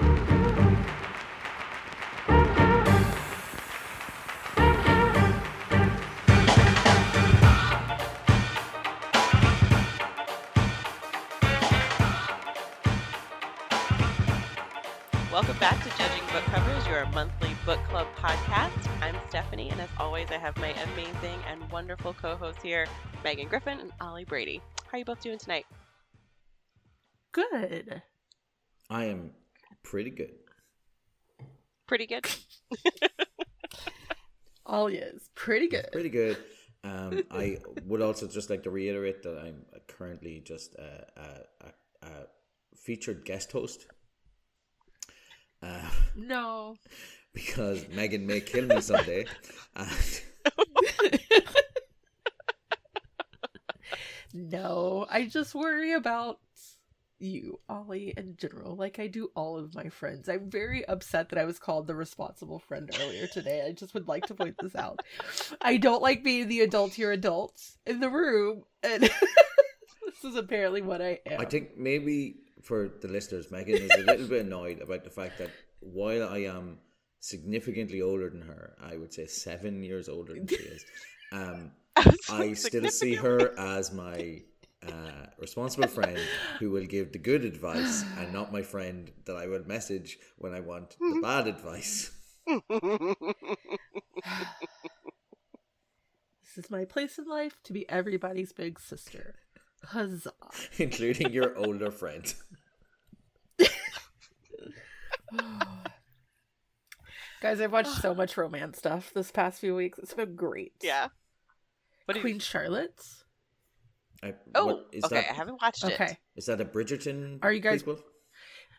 Welcome back to Judging Book Covers, your monthly book club podcast. I'm Stephanie, and as always, I have my amazing and wonderful co-hosts here, Megan Griffin and Ollie Brady. How are you both doing tonight? Good. I am pretty good. Pretty good. All is pretty good. Pretty good. Um, I would also just like to reiterate that I'm currently just a, a, a, a featured guest host. Uh, No. because Megan may kill me someday. And No. I just worry about you, Ollie, in general, like I do all of my friends. I'm very upset that I was called the responsible friend earlier today. I just would like to point this out. I don't like being the adultier adults in the room, and this is apparently what I am. I think maybe for the listeners, Megan is a little bit annoyed about the fact that while I am significantly older than her, I would say seven years older than she is, um, I still see her as my uh, responsible friend who will give the good advice and not my friend that I will message when I want the bad advice. This is my place in life to be everybody's big sister. Huzzah. including your older friend. Guys, I've watched so much romance stuff this past few weeks. It's been great. yeah. What do you? Queen Charlotte's. I, Oh, what- is okay. that? I haven't watched it. Okay. Is that a Bridgerton? Are you guys- prequel?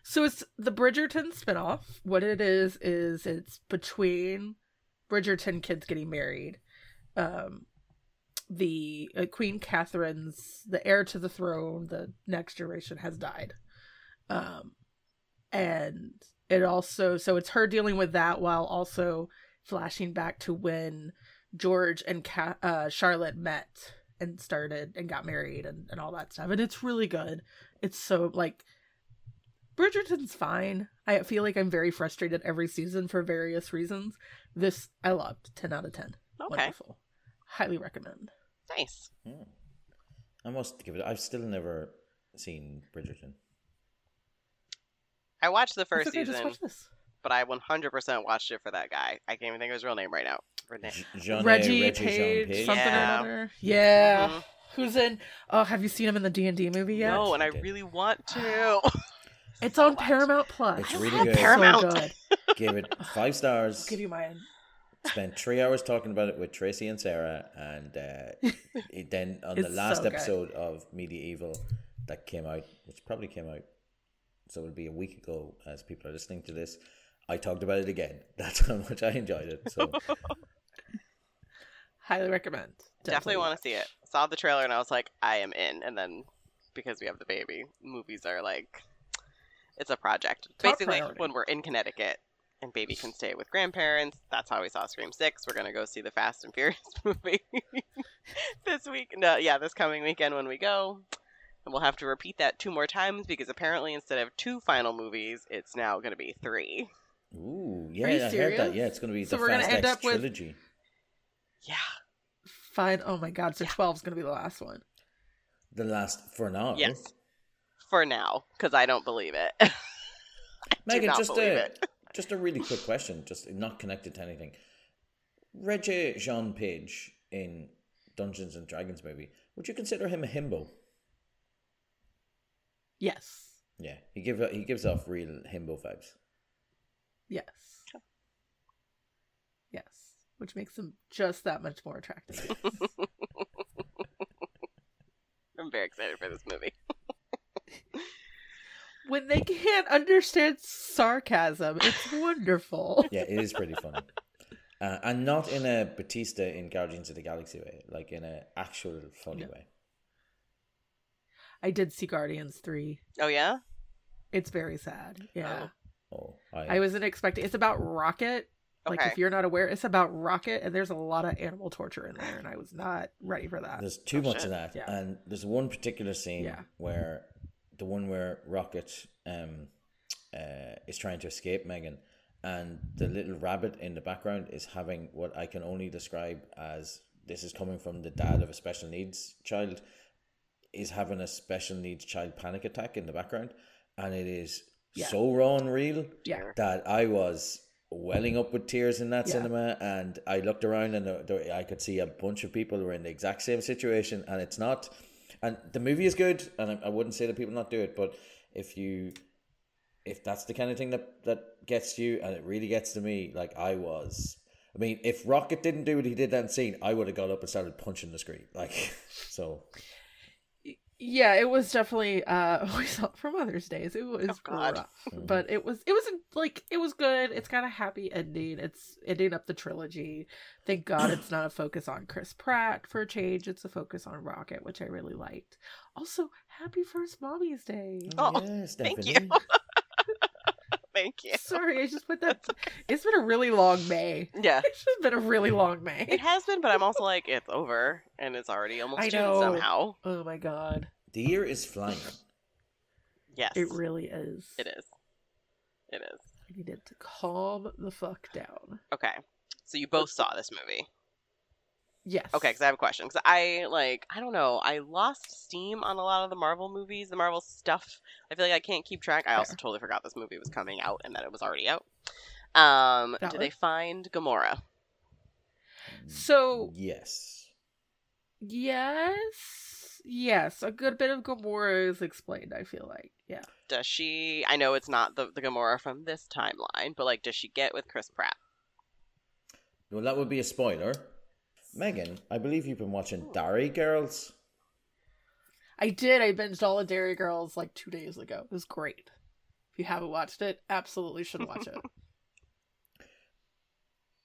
So it's the Bridgerton spinoff. What it is is it's between Bridgerton kids getting married. Um the uh, Queen Catherine's the heir to the throne, the next generation has died. Um and it also so it's her dealing with that while also flashing back to when George and Ca- uh, Charlotte met and started and got married and, and all that stuff. And it's really good. It's so like Bridgerton's fine. I feel like I'm very frustrated every season for various reasons. This I loved. 10 out of 10. Okay. Wonderful. Highly recommend. Nice. Hmm. I must give it. I've still never seen Bridgerton. I watched the It's first okay, just season, watch this. But I 100% watched it for that guy. I can't even think of his real name right now. Rene- Jean Reggie, Jean Page, Page. something Yeah. or another. Yeah. Mhm. Who's in? Oh, have you seen him in the D and D movie yet? No, and I really want to. It's on What? Paramount Plus. It's really good. Paramount. So good. Give it five stars. I'll give you mine. Spent three hours talking about it with Tracy and Sarah, and uh, it then on the last so episode of Medieval that came out, which probably came out, so it'll be a week ago as people are listening to this. I talked about it again. That's how much I enjoyed it. So Highly recommend. Definitely want to see it. Saw the trailer and I was like, I am in. And then because we have the baby, movies are like, it's a project. Top Basically, priority. when we're in Connecticut and baby can stay with grandparents, that's how we saw Scream Six. We're gonna go see the Fast and Furious movie this week. No, yeah, this coming weekend when we go. And we'll have to repeat that two more times because apparently instead of two final movies, it's now going to be three. Ooh, yeah, you I heard that. Yeah, it's going to be So the we're gonna end X up with- trilogy. Yeah. Fine. Oh my god. So Yeah. 12 is going to be the last one. The last for now. Yes. For now, because I don't believe it. I do Megan, not just believe a it. just a really quick question, just not connected to anything. Reggie Jean Page in Dungeons and Dragons movie, would you consider him a himbo? Yes. Yeah, he give he gives off real himbo vibes. Yes. Yes. Which makes them just that much more attractive. I'm very excited for this movie. when they can't understand sarcasm, it's wonderful. Yeah, it is pretty funny, uh, and not in a Batista in Guardians of the Galaxy way, like in a actual funny No. way. I did see Guardians 3. Oh yeah. It's very sad. Yeah. Oh, I, I wasn't expecting it's about Rocket. Like Okay. if you're not aware, it's about Rocket and there's a lot of animal torture in there and I was not ready for that. There's too Oh, much shit. of that, Yeah. and there's one particular scene Yeah. where the one where Rocket um uh is trying to escape Megan, and the little rabbit in the background is having what I can only describe as this is coming from the dad of a special needs child, is having a special needs child panic attack in the background, and it is Yeah. so raw and real Yeah. that I was welling up with tears in that Yeah. cinema, and I looked around and I could see a bunch of people who were in the exact same situation, and it's not. And the movie is good, and I, I wouldn't say that people not do it, but if you, if that's the kind of thing that that gets you, and it really gets to me, like I was. I mean, if Rocket didn't do what he did that scene, I would have got up and started punching the screen. Like, so Yeah, it was definitely uh we saw it for Mother's Days. It was Oh, God. rough. But it was it was like it was good. It's got a happy ending. It's ending up the trilogy. Thank God it's not a focus on Chris Pratt for a change. It's a focus on Rocket, which I really liked. Also, happy first Mommy's Day. Oh, yeah, thank you. Thank you. Sorry, I just put that it's been a really long May. Yeah. It's just been a really long May. It has been, but I'm also like, it's over, and it's already almost I June know. somehow. Oh my god. The year is flying. Yes, It really is. it is. It is. I needed to calm the fuck down. Okay, so you both saw this movie. Yes. Okay, because I have a question. Because I like, I don't know, I lost steam on a lot of the Marvel movies, the Marvel stuff. I feel like I can't keep track. I also Fair. totally forgot this movie was coming out and that it was already out. Um, did Valid. they find Gamora? So Yes. Yes. Yes. A good bit of Gamora is explained, I feel like. Yeah. Does she? I know it's not the the Gamora from this timeline, but like, does she get with Chris Pratt? Well, that would be a spoiler. Megan, I believe you've been watching Derry Girls. I did. I binged all of Derry Girls like two days ago. It was great. If you haven't watched it, absolutely should watch it.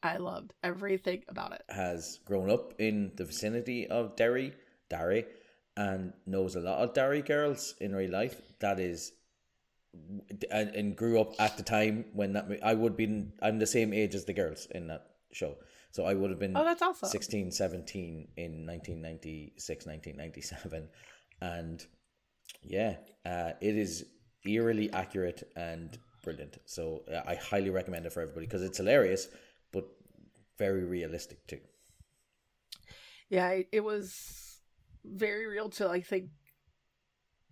I loved everything about it. Has grown up in the vicinity of Derry, Derry, and knows a lot of Derry girls in real life. That is, and, and grew up at the time when that I would be. I'm the same age as the girls in that show, so I would have been. Oh, that's awesome. 16, 17 in 1996, 1997. And yeah, uh, it is eerily accurate and brilliant. So uh, I highly recommend it for everybody because it's hilarious, but very realistic too. Yeah, it was very real to I think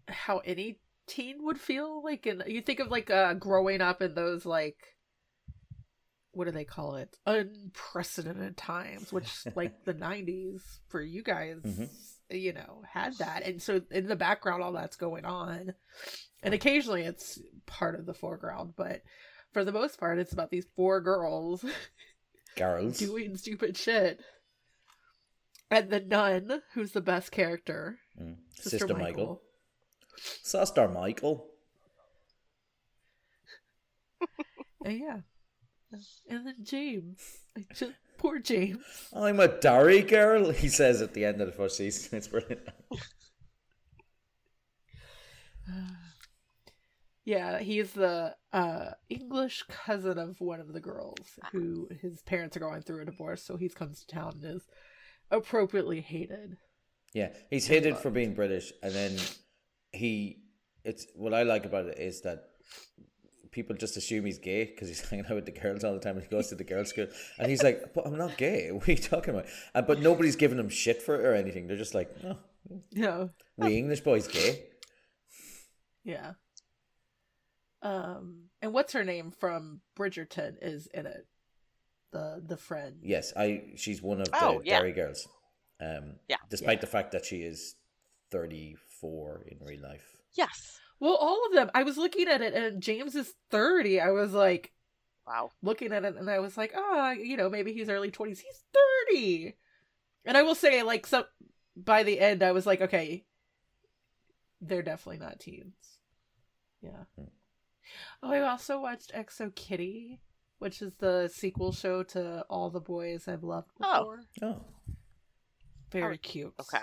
how any teen would feel like and you think of like uh growing up in those like what do they call it unprecedented times which like the 90s for you guys Mhm. you know had that and so in the background all that's going on and occasionally it's part of the foreground but for the most part it's about these four girls Girls. doing stupid shit. And the nun, who's the best character, Mm. Sister, Sister, Michael. Michael. Sister Michael. And yeah. And then James. I just, poor James. I'm a Derry girl, he says at the end of the first season. It's brilliant. Yeah, he's the uh, English cousin of one of the girls who his parents are going through a divorce, so he comes to town and is appropriately hated. Yeah, he's hated for being British, and then he. It's what I like about it is that people just assume he's gay because he's hanging out with the girls all the time. and He goes to the girls' school, and he's like, "But I'm not gay. What are you talking about?" Uh, but nobody's giving him shit for it or anything. They're just like, "Oh, Yeah. we English boys gay." Yeah. Um, and what's her name from Bridgerton is in it. The the friend. Yes, I. She's one of the Oh, yeah. Derry girls. Um, Yeah. Despite Yeah. the fact that she is thirty-four in real life. Yes. Well, all of them. I was looking at it, and James is thirty. I was like Wow. looking at it, and I was like, ah, you know, maybe he's early twenties. He's thirty. And I will say, like, so by the end, I was like, okay, they're definitely not teens. Yeah. Oh, I also watched XO, Kitty, which is the sequel show to All the Boys I've Loved Oh. Before. Oh, Very cute. Okay.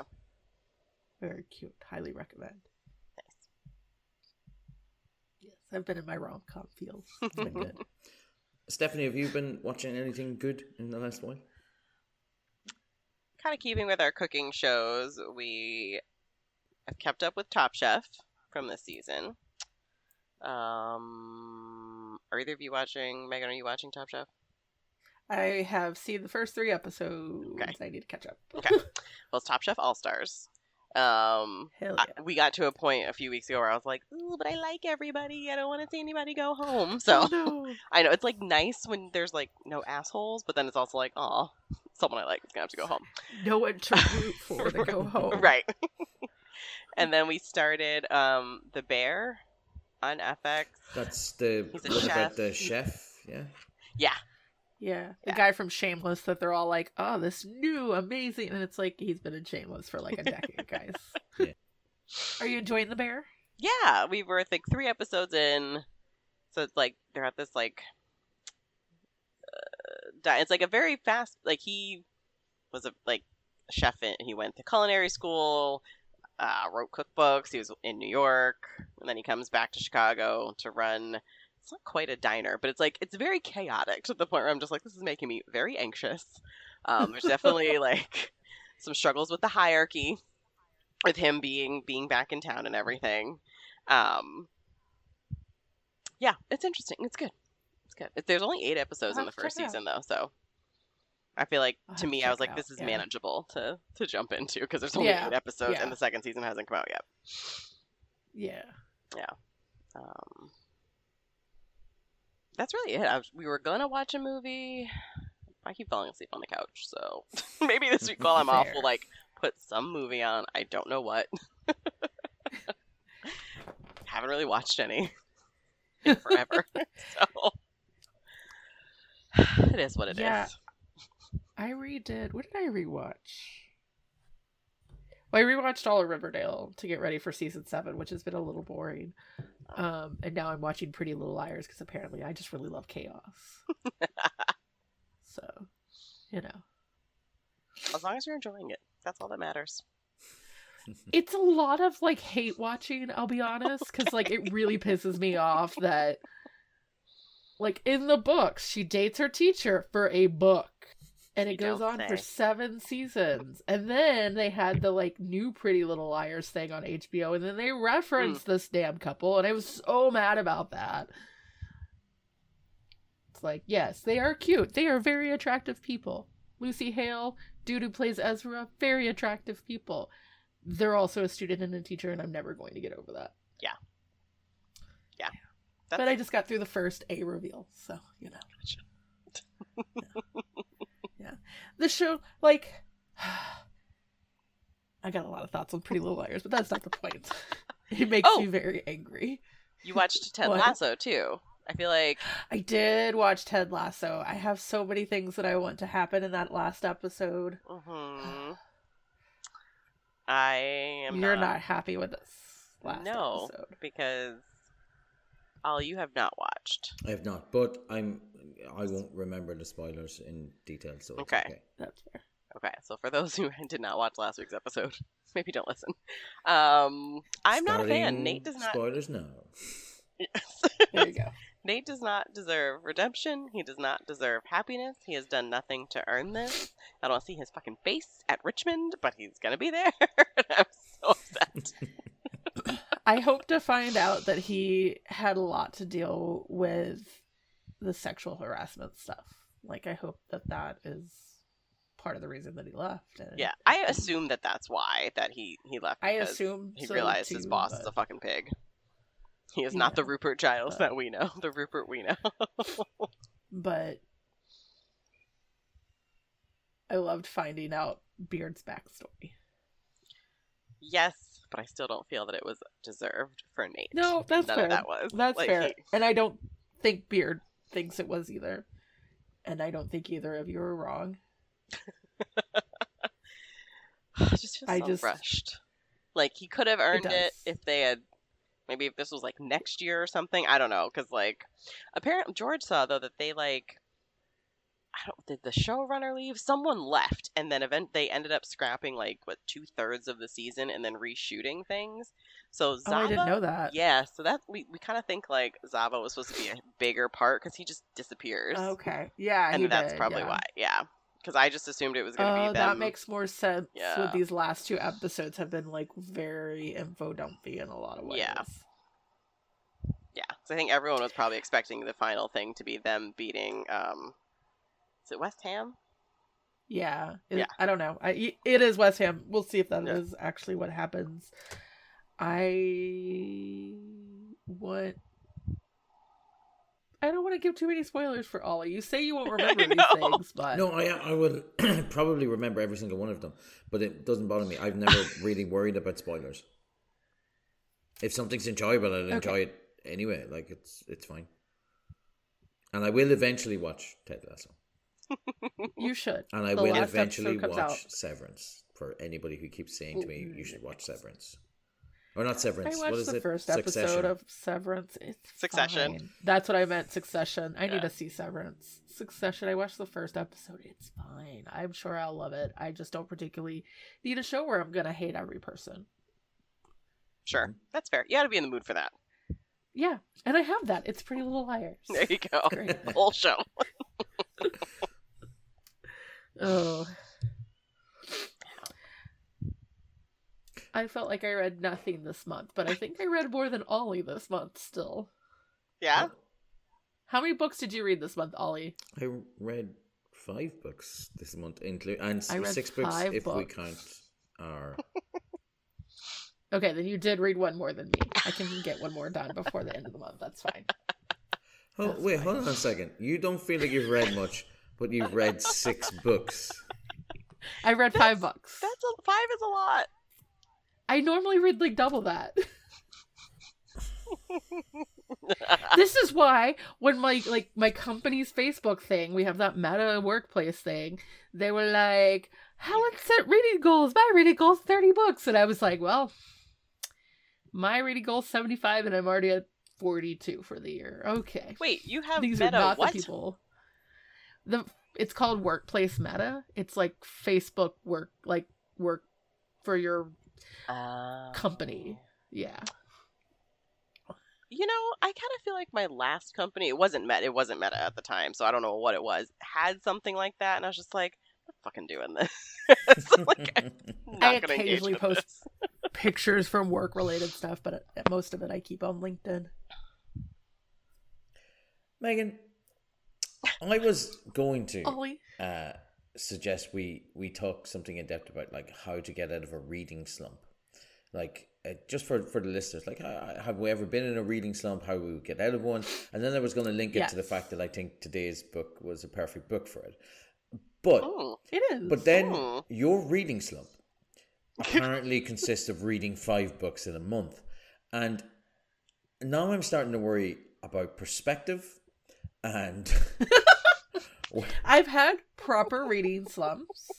Very cute. Highly recommend. Nice. Yes, I've been in my rom com field. It's been good. Stephanie, have you been watching anything good in the last while? Kind of keeping with our cooking shows, we have kept up with Top Chef from this season. Um, Are either of you watching? Megan, are you watching Top Chef? I have seen the first three episodes. Okay. I need to catch up. Okay. Well, it's Top Chef All Stars. Um, Hell I- we got to a point a few weeks ago where I was like, "Ooh, but I like everybody. I don't want to see anybody go home." So Oh, no. I know it's like nice when there's like no assholes, but then it's also like, "Oh, someone I like is gonna have to go home." no one to root for to go home. right. and then we started um the Bear on FX. That's the He's a what chef. about the chef? Yeah. Yeah, Yeah. The Yeah. guy from Shameless that they're all like, oh, this new, amazing. And it's like, he's been in Shameless for like a decade, guys. Yeah. Are you enjoying The Bear? yeah. We were I think three episodes in, so it's like they're at this like. Uh, di- it's like a very fast like he was a like chef and he went to culinary school uh, wrote cookbooks he was in new york and then he comes back to chicago to run it's not quite a diner but it's like it's very chaotic to the point where i'm just like this is making me very anxious um, there's definitely like some struggles with the hierarchy with him being being back in town and everything um, yeah it's interesting it's good it's good there's only eight episodes in the first out. season though so I feel like I'll to me, I was like, it this is yeah. manageable to to jump into because there's only Yeah, eight episodes yeah. and the second season hasn't come out yet. Yeah. Yeah. Um, that's really it. I was, we were gonna watch a movie. I keep falling asleep on the couch, so maybe this week while I'm off, we'll like put some movie on. I don't know what. Haven't really watched any in forever, so it is what it is. Yeah. I redid. What did I rewatch? Well, I rewatched all of Riverdale to get ready for season seven, which has been a little boring. Um, and now I'm watching Pretty Little Liars because apparently I just really love chaos. so, you know, As long as you're enjoying it, that's all that matters. it's a lot of like hate watching. I'll be honest, because like it really pisses me off that, like in the books, she dates her teacher for a book. And it goes on for seven seasons. And then they had the like new Pretty Little Liars thing on HBO, and then they referenced this damn couple, and I was so mad about that. It's like, yes, they are cute. They are very attractive people. Lucy Hale, dude who plays Ezra, very attractive people. They're also a student and a teacher, and I'm never going to get over that. That's, But I just got through the first A reveal, so you know. yeah. The show, like, I got a lot of thoughts on Pretty Little Liars, but that's not the point. It makes Oh. me very angry. you watched Ted? Lasso too. I feel like I did watch Ted Lasso. I have so many things that I want to happen in that last episode. hmm I am You're not, happy with this last No. episode. because all you have not watched. I have not, but I'm. I won't remember the spoilers in detail, so it's Okay. okay. That's fair. Okay, so for those who did not watch last week's episode, maybe don't listen. Um, I'm not a fan. Nate does not. Spoilers now. There you go. Nate does not deserve redemption. He does not deserve happiness. He has done nothing to earn this. I don't see his fucking face at Richmond, but he's gonna be there. I'm so upset. I hope to find out that he had a lot to deal with the sexual harassment stuff. Like, I hope that that is part of the reason that he left. And Yeah, I assume that that's why that he he left. I assume he so, realized his too, boss is a fucking pig. He is not the Rupert Giles Uh, that we know. The Rupert we know. but I loved finding out Beard's backstory. yes, but I still don't feel that it was deserved for Nate. No, that's None fair. that was. That's Like, fair. he- And I don't think Beard thinks it was either. And I don't think either of you are wrong. it just feels I so just- rushed. Like he could have earned it, does. if they had. Maybe if this was like next year or something. I don't know, because like, apparently George saw though that they like. I don't. Did the showrunner leave? Someone left, and then event they ended up scrapping like what two thirds of the season and then reshooting things. So Zava, Oh, I didn't know that. Yeah, so that we, we kind of think like Zava was supposed to be a bigger part because he just disappears. Okay. Yeah, and that's did, probably yeah. why. Yeah, because I just assumed it was going to Oh, be them. that makes more sense. Yeah. With these last two episodes have been like very info dumpy in a lot of ways. Yeah. Yeah, 'Cause I think everyone was probably expecting the final thing to be them beating. Um, is it West Ham? Yeah, it, Yeah. I don't know. I it is West Ham. We'll see if that is Yeah. actually what happens. I want. I don't want to give too many spoilers for Ollie. You say you won't remember these things, but No, I I will probably remember every single one of them, but it doesn't bother me. I've never really worried about spoilers. If something's enjoyable, I'll enjoy it anyway. Like it's it's fine. And I will eventually watch Ted Lasso, you should. and I The will eventually watch out. Severance. For anybody who keeps saying to me, "You should watch Severance," or not Severance. I watched is the it? first Succession. episode of Severance. It's Succession. fine. That's what I meant. Succession. I Yeah. need to see Severance. Succession. I watched the first episode. It's fine. I'm sure I'll love it. I just don't particularly need a show where I'm gonna hate every person. Sure, that's fair. You got to be in the mood for that. Yeah, and I have that. It's Pretty Little Liars. There you go. Great. Whole show. Oh. I felt like I read nothing this month, but I think I read more than Ollie this month still. Yeah. How many books did you read this month, Ollie? I read five books this month, include and s- I read six books five if we count our. Okay, then you did read one more than me. I can get one more done before the end of the month. That's fine. Oh That's wait, fine. hold on a second. You don't feel like you've read much, but you've read six books. I read five books. That's a five is a lot. I normally read like double that. this is why when my like my company's Facebook thing, we have that meta workplace thing, they were like, Helen set reading goals. My reading goal's 30 books. And I was like, well, my reading goal's 75 and I'm already at 42 for the year. Okay. Wait, you have These meta are not what? the people. The it's called workplace meta. It's like Facebook work like work for your Uh, company. Yeah. You know, I kind of feel like my last company, it wasn't Meta, it wasn't Meta at the time, so I don't know what it was, had something like that, and I was just like, I'm fucking doing this. So, like, I'm not I gonna occasionally post this. pictures from work related stuff, but uh, most of it I keep on LinkedIn. Megan, I was going to Ollie. uh, suggest we we talk something in depth about like how to get out of a reading slump, like uh, just for for the listeners. Like, uh, have we ever been in a reading slump? How we would get out of one? And then I was going to link it to the fact that I think today's book was a perfect book for it. But Mm. It is. but then Hmm. your reading slump apparently consists of reading five books in a month, and now I'm starting to worry about perspective and. I've had proper reading slumps.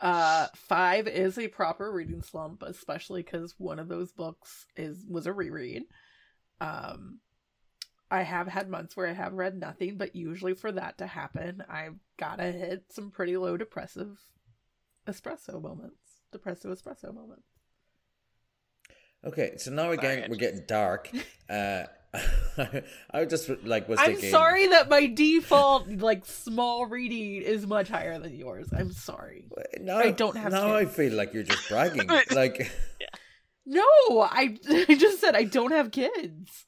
Uh, five is a proper reading slump, especially because one of those books is was a reread. Um, I have had months where I have read nothing, but usually for that to happen, I've gotta hit some pretty low depressive espresso moments. Depressive espresso moments. Okay, so now again Sorry, I we're getting dark. Uh, I just like was I'm thinking. sorry that my default like small reading is much higher than yours. I'm sorry. Now, I don't have Now I feel like you're just bragging. like No, I I just said I don't have kids.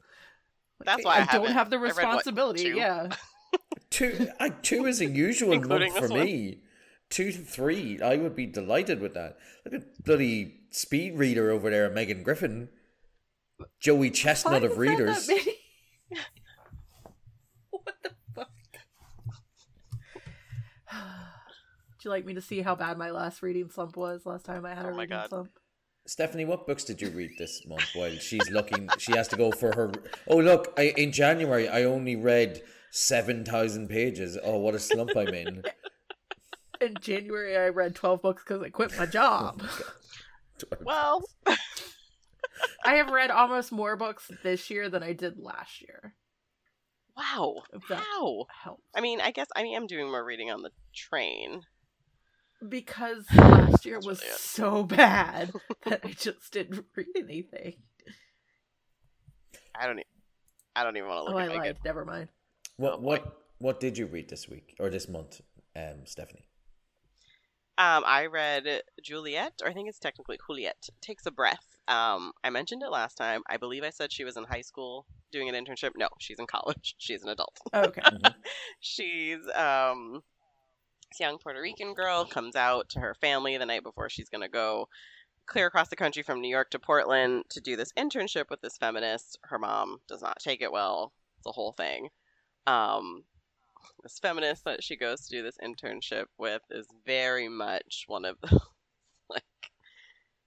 That's why I, I, don't haven't. the I read, what, responsibility. two? yeah. two, I, two is a usual Including month for this one? me. Two to three, I would be delighted with that. Look at bloody speed reader over there, Megan Griffin, Joey Chestnut Why of readers. what the fuck? Would you like me to see how bad my last reading slump was last time I had a Oh my reading God. slump? Stephanie, what books did you read this month while she's looking? She has to go for her. Oh, look, I, in January, I only read 7,000 pages. Oh, what a slump I'm in. In January, I read 12 books because I quit my job. Oh well, I have read almost more books this year than I did last year. wow. If that How? helps. I mean, I guess I am doing more reading on the train. Because last year was really so bad that I just didn't read anything. I don't. E- I don't even want to look Oh, I at my lied. good. Never mind. What what what did you read this week or this month, um, Stephanie? Um, I read Juliet, or I think it's technically Juliet, takes a breath. Um, I mentioned it last time. I believe I said she was in high school doing an internship. No, she's in college. She's an adult. Okay. she's um, this young Puerto Rican girl comes out to her family the night before she's gonna go clear across the country from New York to Portland to do this internship with this feminist. Her mom does not take it well. The whole thing. Um, this feminist that she goes to do this internship with is very much one of the, like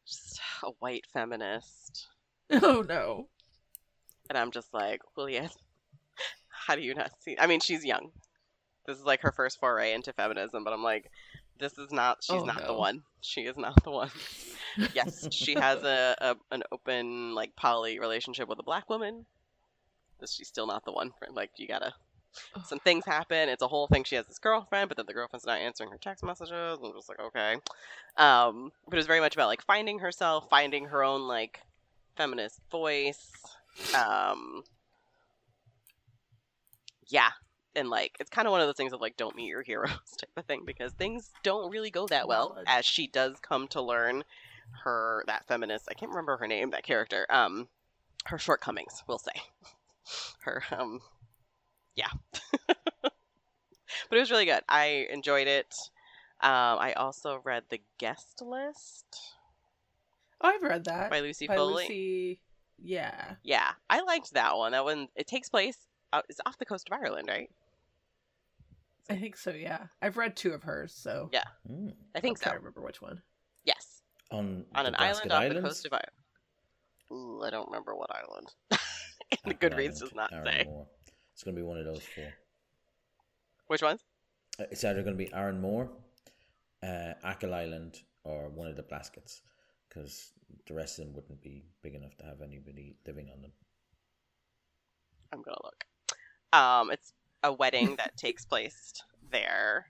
just a white feminist. Oh no. And I'm just like, Juliet, how do you not see? I mean, she's young. This is like her first foray into feminism, but I'm like, this is not. She's Oh, not the one. She is not the one. yes, she has a, a an open like poly relationship with a black woman. But she's still not the one. Like you gotta. Some things happen. It's a whole thing. She has this girlfriend, but then the girlfriend's not answering her text messages. I'm just like, okay. Um, but it was very much about like finding herself, finding her own like feminist voice. Um, yeah, and like it's kind of one of those things of like don't meet your heroes type of thing because things don't really go that well as she does come to learn her that feminist i can't remember her name that character um her shortcomings we'll say her um yeah but it was really good i enjoyed it um i also read the guest list Oh, I've read that. by lucy By foley Lucy. Yeah. yeah i liked that one that one it takes place uh, it's off the coast of ireland right I think so, yeah. I've read two of hers, so Yeah. Mm. i think I so remember which one. yes On on an island Basket off the coast of Ireland. Ooh, I don't remember what island. the Goodreads does not say. Moore. It's going to be one of those four. Which ones? Uh, It's either going to be Arranmore, uh, Achill Island, or one of the Blaskets, because the rest of them wouldn't be big enough to have anybody living on them. I'm gonna look. Um, it's a wedding that takes place there,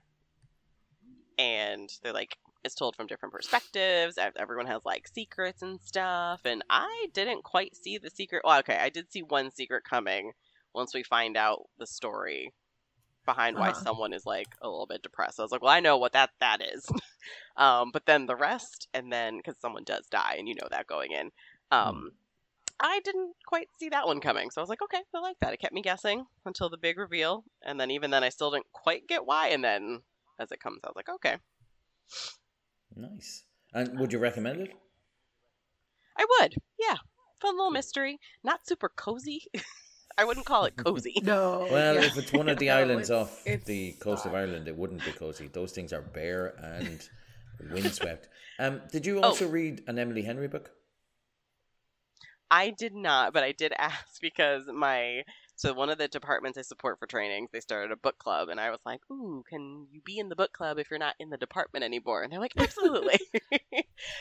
and they're like it's told from different perspectives. Everyone has like secrets and stuff, and I didn't quite see the secret. Well, okay, I did see one secret coming once we find out the story behind why Uh-huh. someone is like a little bit depressed. I was like, well, I know what that that is. um, but then the rest, and then because someone does die, and you know that going in. Um, I didn't quite see that one coming, so I was like, okay, I like that. It kept me guessing until the big reveal, and then even then, I still didn't quite get why. And then as it comes, I was like, okay, Nice. And would you recommend it? I would, yeah, fun little mystery, not super cozy. I wouldn't call it cozy. No. Well, yeah. if it's one of the No, islands it's- off the coast of. Ireland, it wouldn't be cozy. Those things are bare and windswept. Um, did Oh. you also read an Emily Henry book? I did not, but I did ask because my so one of the departments I support for trainings, they started a book club, and I was like, "Ooh, can you be in the book club if you're not in the department anymore?" And they're like, "Absolutely."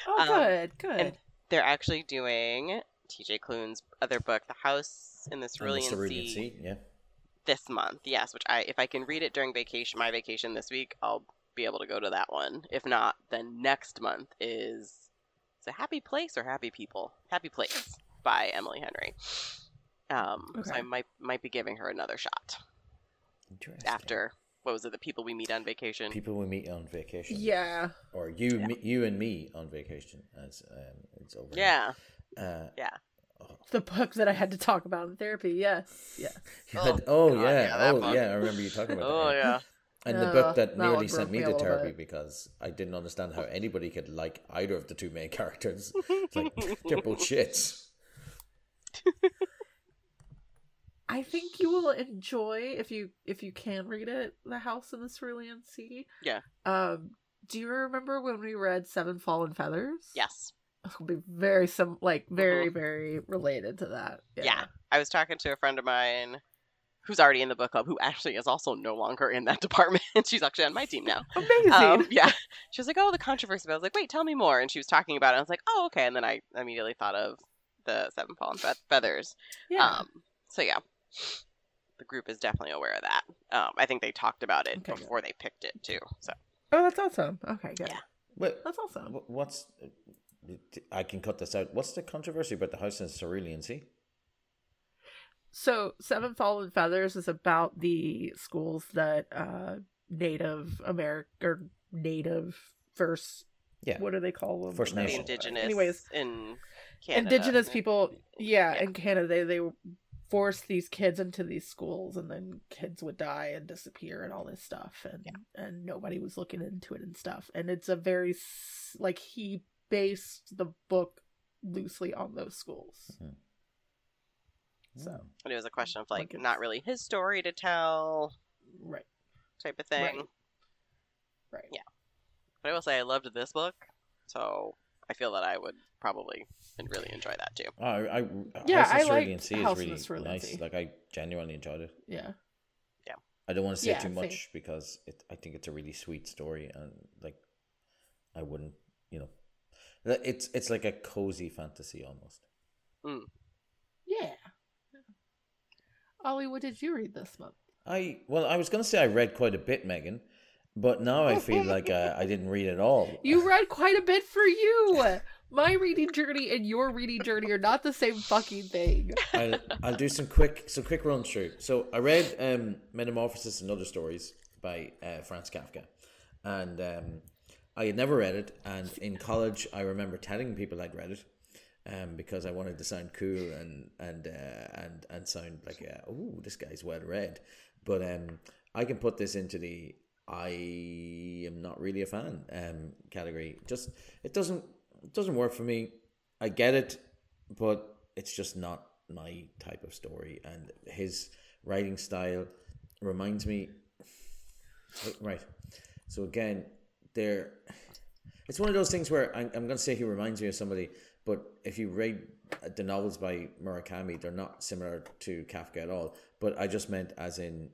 Oh, um, good, good. and- they're actually doing T.J. Klune's other book, The House in the And the Cerulean, Cerulean Sea, Sea, yeah. this month. Yes, which I if I can read it during vacation, my vacation this week, I'll be able to go to that one. If not, then next month is is it Happy Place or Happy People? Happy Place by Emily Henry. Um, so I might might be giving her another shot Interesting. after what was it? The people we meet on vacation. people we meet on vacation. yeah. Or you, me, you and me on vacation, as um, it's over. yeah, Uh, The book that I had to talk about in therapy. Yes. Yeah. you Oh, had- oh, God, yeah, yeah, oh book. yeah, I remember you talking about that. Oh that. yeah. And the Uh, book that that nearly sent me me to therapy bit. because I didn't understand how anybody could like either of the two main characters. It's like they're both shits. I think you will enjoy if you if you can read it, The House in the Cerulean Sea. Yeah. Um do you remember when we read Seven Fallen Feathers? Yes. It'll be very some like very, very related to that. Yeah. I was talking to a friend of mine who's already in the book club who actually is also no longer in that department. She's actually on my team now. Amazing. Um, yeah. She was like, "Oh, the controversy." I was like, "Wait, tell me more." And she was talking about it. I was like, "Oh, okay." And then I immediately thought of the Seven Fallen Fe- Feathers. yeah. Um, so yeah, the group is definitely aware of that. Um, I think they talked about it Okay, good. before they picked it too. So oh, that's awesome. Okay, good. Yeah. What, That's awesome. what's I can cut this out. What's the controversy about the house in Cerulean Sea? So, Seven Fallen Feathers is about the schools that uh, Native American or Native first. Yeah. What do they call them? First The Nation. indigenous Anyways, in Canada. indigenous people. Yeah, Yeah. in Canada, they they forced these kids into these schools, and then kids would die and disappear and all this stuff, and and nobody was looking into it and stuff. And it's a very like he based the book loosely on those schools. Mhm. So And it was a question of like Like not really his story to tell right, type of thing. Right. right. Yeah. But I will say I loved this book, so I feel that I would probably and really enjoy that too. Oh, I, I, Yeah, House I Shirley liked and Sea House is really Shirley and nice. Like I genuinely enjoyed it. Yeah. Yeah. I don't want to say Yeah, too same. much because it, I think it's a really sweet story, and like I wouldn't, you know, that- it's it's like a cozy fantasy almost. Yeah. Ollie, what did you read this month? I well, I was gonna say I read quite a bit, Megan, but now I feel like uh, I didn't read at all. You read quite a bit for you. My reading journey and your reading journey are not the same fucking thing. I'll, I'll do some quick some quick run through. So I read um, Metamorphosis and Other Stories by uh, Franz Kafka, and um, I had never read it. And in college, I remember telling people I'd read it, um, because I wanted to sound cool and and uh, and and sound like uh, oh this guy's well read. But um, I can put this into the I am not really a fan um category. Just it doesn't it doesn't work for me. I get it, but it's just not my type of story. And his writing style reminds me. Right. So again, It's one of those things where I'm, I'm going to say he reminds me of somebody, but if you read the novels by Murakami, they're not similar to Kafka at all. But I just meant as in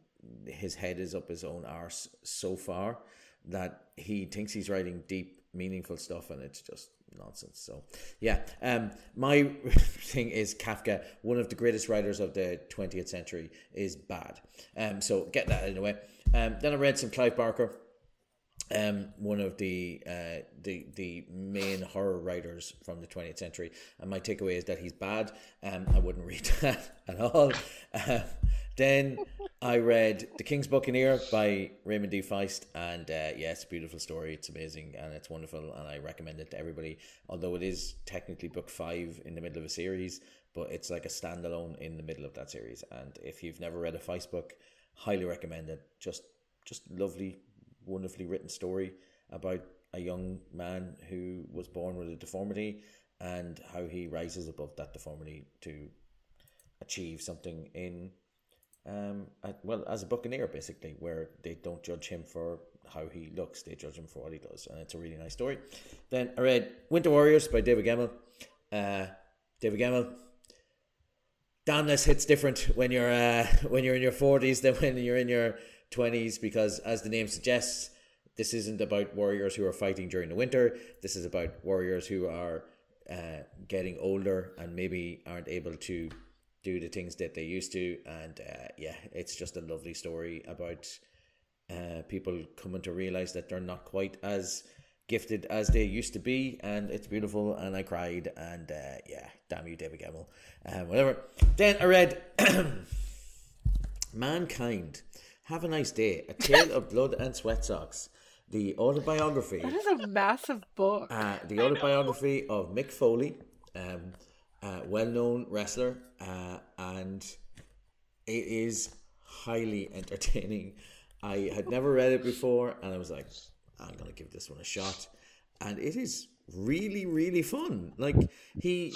his head is up his own arse so far that he thinks he's writing deep, meaningful stuff, and it's just nonsense. So, yeah, um, my thing is Kafka, one of the greatest writers of the 20th century, is bad. Um, so get that in the way. Um, then I read some Clive Barker um, one of the uh, the the main horror writers from the 20th century. And my takeaway is that he's bad. Um, I wouldn't read that at all. Um, then I read The King's Buccaneer by Raymond D. Feist, and uh, yeah, it's a beautiful story. It's amazing and it's wonderful, and I recommend it to everybody. Although it is technically book five in the middle of a series, but it's like a standalone in the middle of that series. And if you've never read a Feist book, highly recommend it. Just just lovely wonderfully written story about a young man who was born with a deformity and how he rises above that deformity to achieve something in um well as a buccaneer basically where they don't judge him for how he looks they judge him for what he does and it's a really nice story. Then i read winter warriors by david gemmell. Uh david gemmell this hits different when you're uh when you're in your 40s than when you're in your 20s because as the name suggests this isn't about warriors who are fighting during the winter. This is about warriors who are uh, getting older and maybe aren't able to do the things that they used to. And uh, yeah it's just a lovely story about uh, people coming to realize that they're not quite as gifted as they used to be. And it's beautiful and i cried and uh, yeah damn you david gemmell. Um, whatever. Then i read mankind have a nice day a tale of blood and sweat socks the autobiography That is a massive book. uh, the autobiography of Mick Foley, um, uh, well-known wrestler, uh, and it is highly entertaining. I had never read it before, and I was like, I'm gonna give this one a shot, and it is really, really fun. Like he.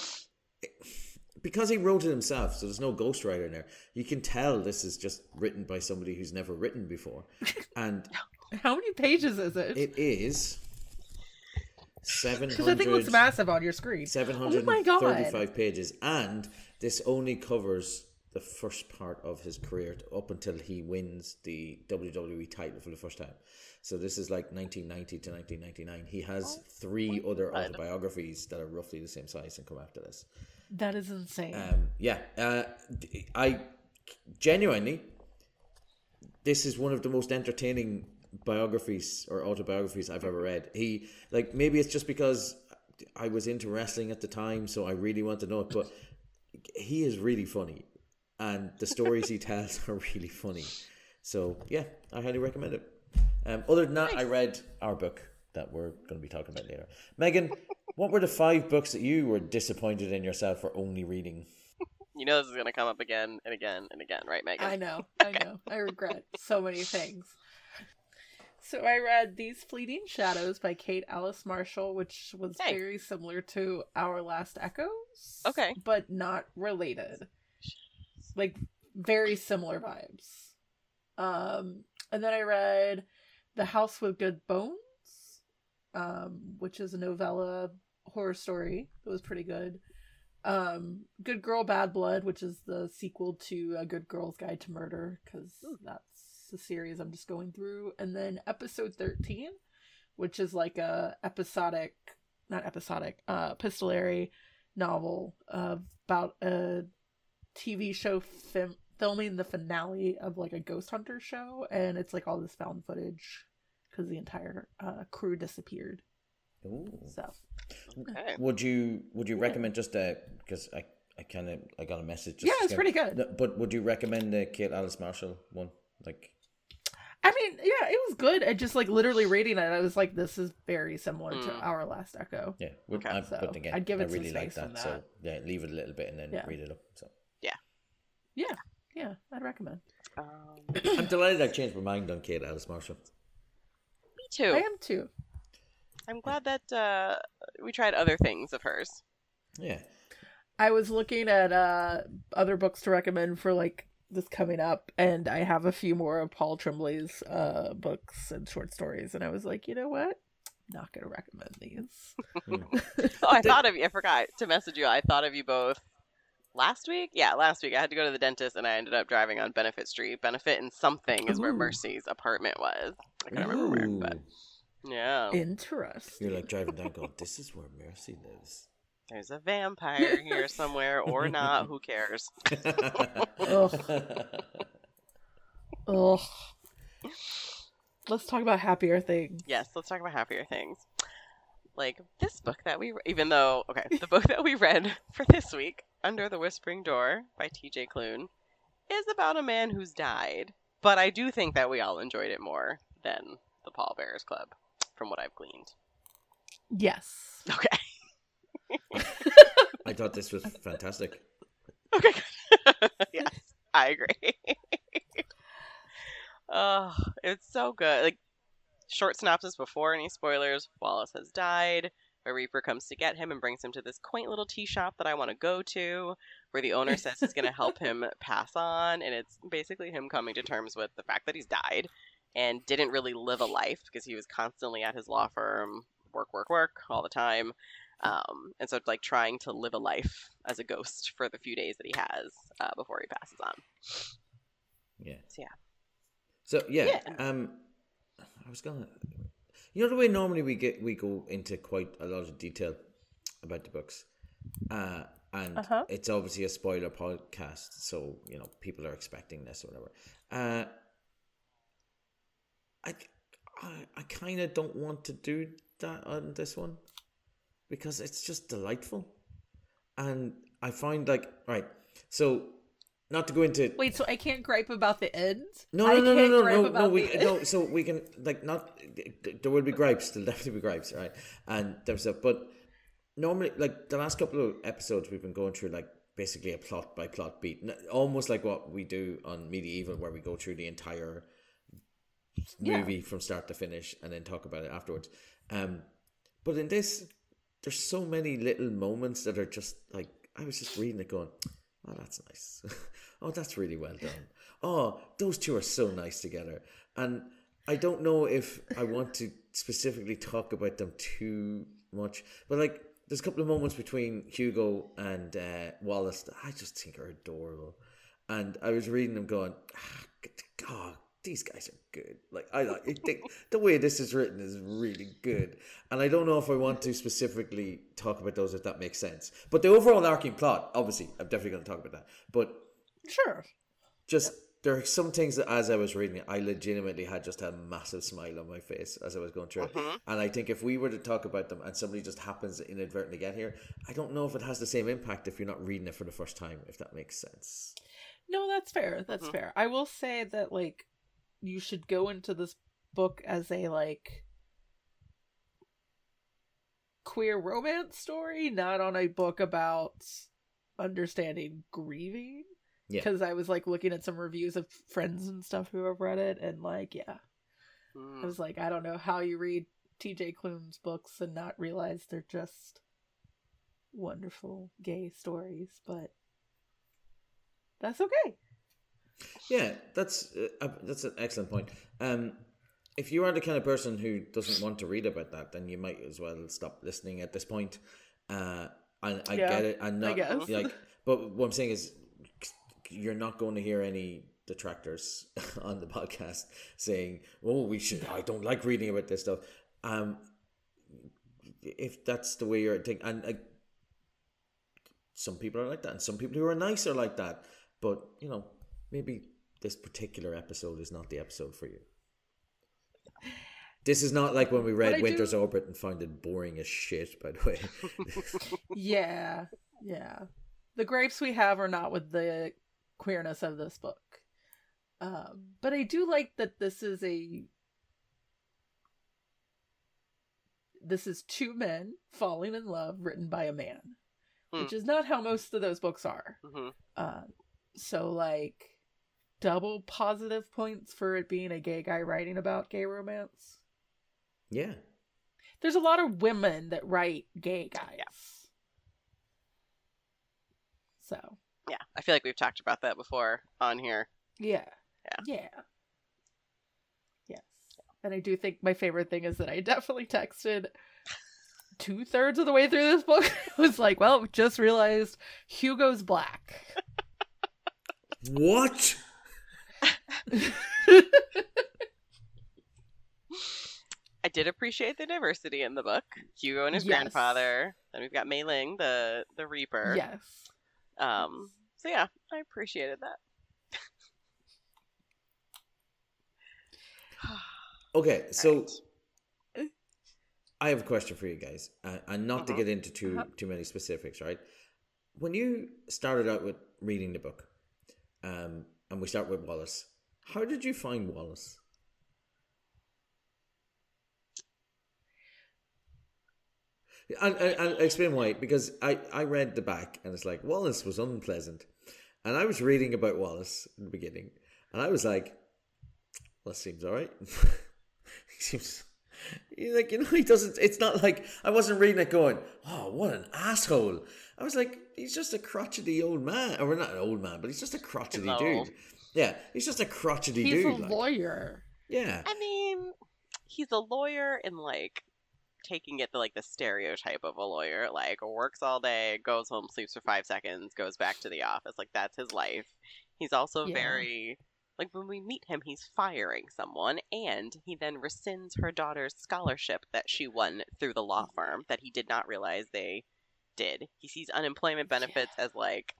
Because he wrote it himself, so there's no ghostwriter in there. You can tell this is just written by somebody who's never written before, and How many pages is it? it is seven Because I think it looks hundred massive on your screen. Oh my god! 735 pages and this only covers the first part of his career up until he wins the WWE title for the first time so this is like 1990 to 1999 he has oh three other autobiographies that are roughly the same size and come after this That is insane. um, yeah, uh, I genuinely, this is one of the most entertaining biographies or autobiographies I've ever read. He like maybe it's just because I was into wrestling at the time, so I really want to know it. But he is really funny, and the stories he tells are really funny. So yeah, I highly recommend it. Um, other than that, I read our book that we're going to be talking about later. Megan, what were the five books that you were disappointed in yourself for only reading? You know this is gonna come up again and again and again, right, Megan? I know, I know. I regret so many things. So I read These Fleeting Shadows by Kate Alice Marshall, which was Hey. very similar to Our Last Echoes. Okay. But not related. Like very similar vibes. Um and then I read The House with Good Bones, um, which is a novella horror story. It was pretty good. Um, Good Girl Bad Blood, which is the sequel to A Good Girl's Guide to Murder, because that's the series I'm just going through. And then Episode 13, which is like a episodic, not episodic, uh, epistolary novel uh, about a TV show filming the finale of like a ghost hunter show, and it's like all this found footage because the entire uh, crew disappeared. Ooh. So Okay. Would you would you recommend just uh because I I kind of I got a message. Just yeah, it's skim- pretty good. But would you recommend the Kate Alice Marshall one? Like, I mean, yeah, it was good. I just like literally reading it, I was like, this is very similar to Mm. our last Echo. yeah, would, Okay. I, So, but again, I'd give it I really like space on that, So yeah, leave it a little bit and then Yeah. read it up. So yeah, yeah, Yeah, I'd recommend. Um, I'm delighted I changed my mind on Kate Alice Marshall. me too. I am too. I'm glad that uh, we tried other things of hers. Yeah, I was looking at uh other books to recommend for like this coming up, and I have a few more of Paul Tremblay's uh books and short stories, and I was like, you know what? Not gonna recommend these. Oh, I thought of you. I forgot to message you. I thought of you both last week. Yeah, last week. I had to go to the dentist, and I ended up driving on Benefit Street. Benefit and something is where Mercy's apartment was. I can't remember where, but Ooh. Yeah. Interesting. You're like driving down, going, "This is where Mercy lives." There's a vampire here somewhere, or not. Who cares? Ugh. Ugh. Let's talk about happier things. Yes, let's talk about happier things. Like this book that we, even though, okay, the book that we read for this week, Under the Whispering Door by T.J. Klune, is about a man who's died. But I do think that we all enjoyed it more than the Pallbearers Club, from what I've gleaned. Yes. Okay. I thought this was fantastic. Okay. yes, I agree. oh, it's so good. Like short synopsis before any spoilers. Wallace has died. A reaper comes to get him and brings him to this quaint little tea shop that I want to go to, where the owner says he's going to help him pass on, and it's basically him coming to terms with the fact that he's died and didn't really live a life because he was constantly at his law firm, work, work, work all the time. Um, and so it's like trying to live a life as a ghost for the few days that he has uh, before he passes on. Yeah. So, yeah. So yeah, Yeah. um, I was gonna, you know, the way normally we get we go into quite a lot of detail about the books, uh, and Uh-huh. it's obviously a spoiler podcast, so you know people are expecting this or whatever. Uh, I, I, I kind of don't want to do that on this one because it's just delightful, and I find like right, so. Not to go into Wait, so I can't gripe about the end? no, no, no, no, no, no, no. We no. So we can like not. There will be gripes. There'll definitely be gripes, right? And there's stuff, but normally, like the last couple of episodes, we've been going through like basically a plot by plot beat, almost like what we do on Medieval, where we go through the entire Yeah. movie from start to finish and then talk about it afterwards. Um, but in this, there's so many little moments that are just like I was just reading it, going, "Oh, that's nice. oh, that's really well done. Oh, those two are so nice together." And I don't know if I want to specifically talk about them too much, but like there's a couple of moments between Hugo and uh, Wallace that I just think are adorable. And I was reading them, going, ah, God, these guys are good. Like I like I think the way this is written is really good. And I don't know if I want to specifically talk about those if that makes sense. But the overall arcing plot, obviously, I'm definitely going to talk about that. But Sure. just there are some things that as I was reading it, I legitimately had just a massive smile on my face as I was going through it. Mhm. And I think if we were to talk about them and somebody just happens to inadvertently get here, I don't know if it has the same impact if you're not reading it for the first time, if that makes sense. No, that's fair. That's Mhm. fair. I will say that like you should go into this book as a like queer romance story, not on a book about understanding grieving. Yeah. Because I was like looking at some reviews of friends and stuff who have read it, and like, yeah, Mm. I was like, I don't know how you read T.J. Klune's books and not realize they're just wonderful gay stories, but that's okay. Yeah, that's uh, that's an excellent point. Um, if you are the kind of person who doesn't want to read about that, then you might as well stop listening at this point. Uh, and I Yeah, get it. I not guess. like, but what I'm saying is, you're not going to hear any detractors on the podcast saying, "Oh, we should." I don't like reading about this stuff. Um, if that's the way you're thinking, and uh, some people are like that, and some people who are nice are like that. But you know, maybe this particular episode is not the episode for you. This is not like when we I read do- Winter's Orbit and found it boring as shit. By the way, Yeah, yeah. The grapes we have are not with the queerness of this book. Um, but I do like that this is a this is two men falling in love written by a man, Hmm. which is not how most of those books are. hmm Um, so like double positive points for it being a gay guy writing about gay romance. yeah, There's a lot of women that write gay guys. Yeah. So Yeah, I feel like we've talked about that before on here. Yeah. Yeah. Yeah. Yes. And I do think my favorite thing is that I definitely texted two thirds of the way through this book. I was like, well, just realized Hugo's black. what? I did appreciate the diversity in the book. Hugo and his Yes. grandfather. Then we've got Mei Ling, the the Reaper. yes. Um. So yeah, I appreciated that. Okay, so Right. I have a question for you guys, uh, and not to Mhm. get into too Uh-huh. too many specifics, right? When you started out with reading the book, um, and we start with Wallace, how did you find Wallace? And, and, and explain why, because I, I read the back and it's like Wallace was unpleasant, and I was reading about Wallace in the beginning, and I was like, well, that seems all right. he seems like you know he doesn't. It's not like I wasn't reading it going, oh, what an asshole. I was like, he's just a crotchety old man, or not an old man, but he's just a crotchety dude. Yeah, he's just a crotchety He's dude. He's a like. lawyer. Yeah, I mean, he's a lawyer in like taking it to like the stereotype of a lawyer, like works all day, goes home, sleeps for five seconds, goes back to the office. Like that's his life. He's also Yeah. very like when we meet him, he's firing someone, and he then rescinds her daughter's scholarship that she won through the law mm. firm that he did not realize they did. He sees unemployment benefits as like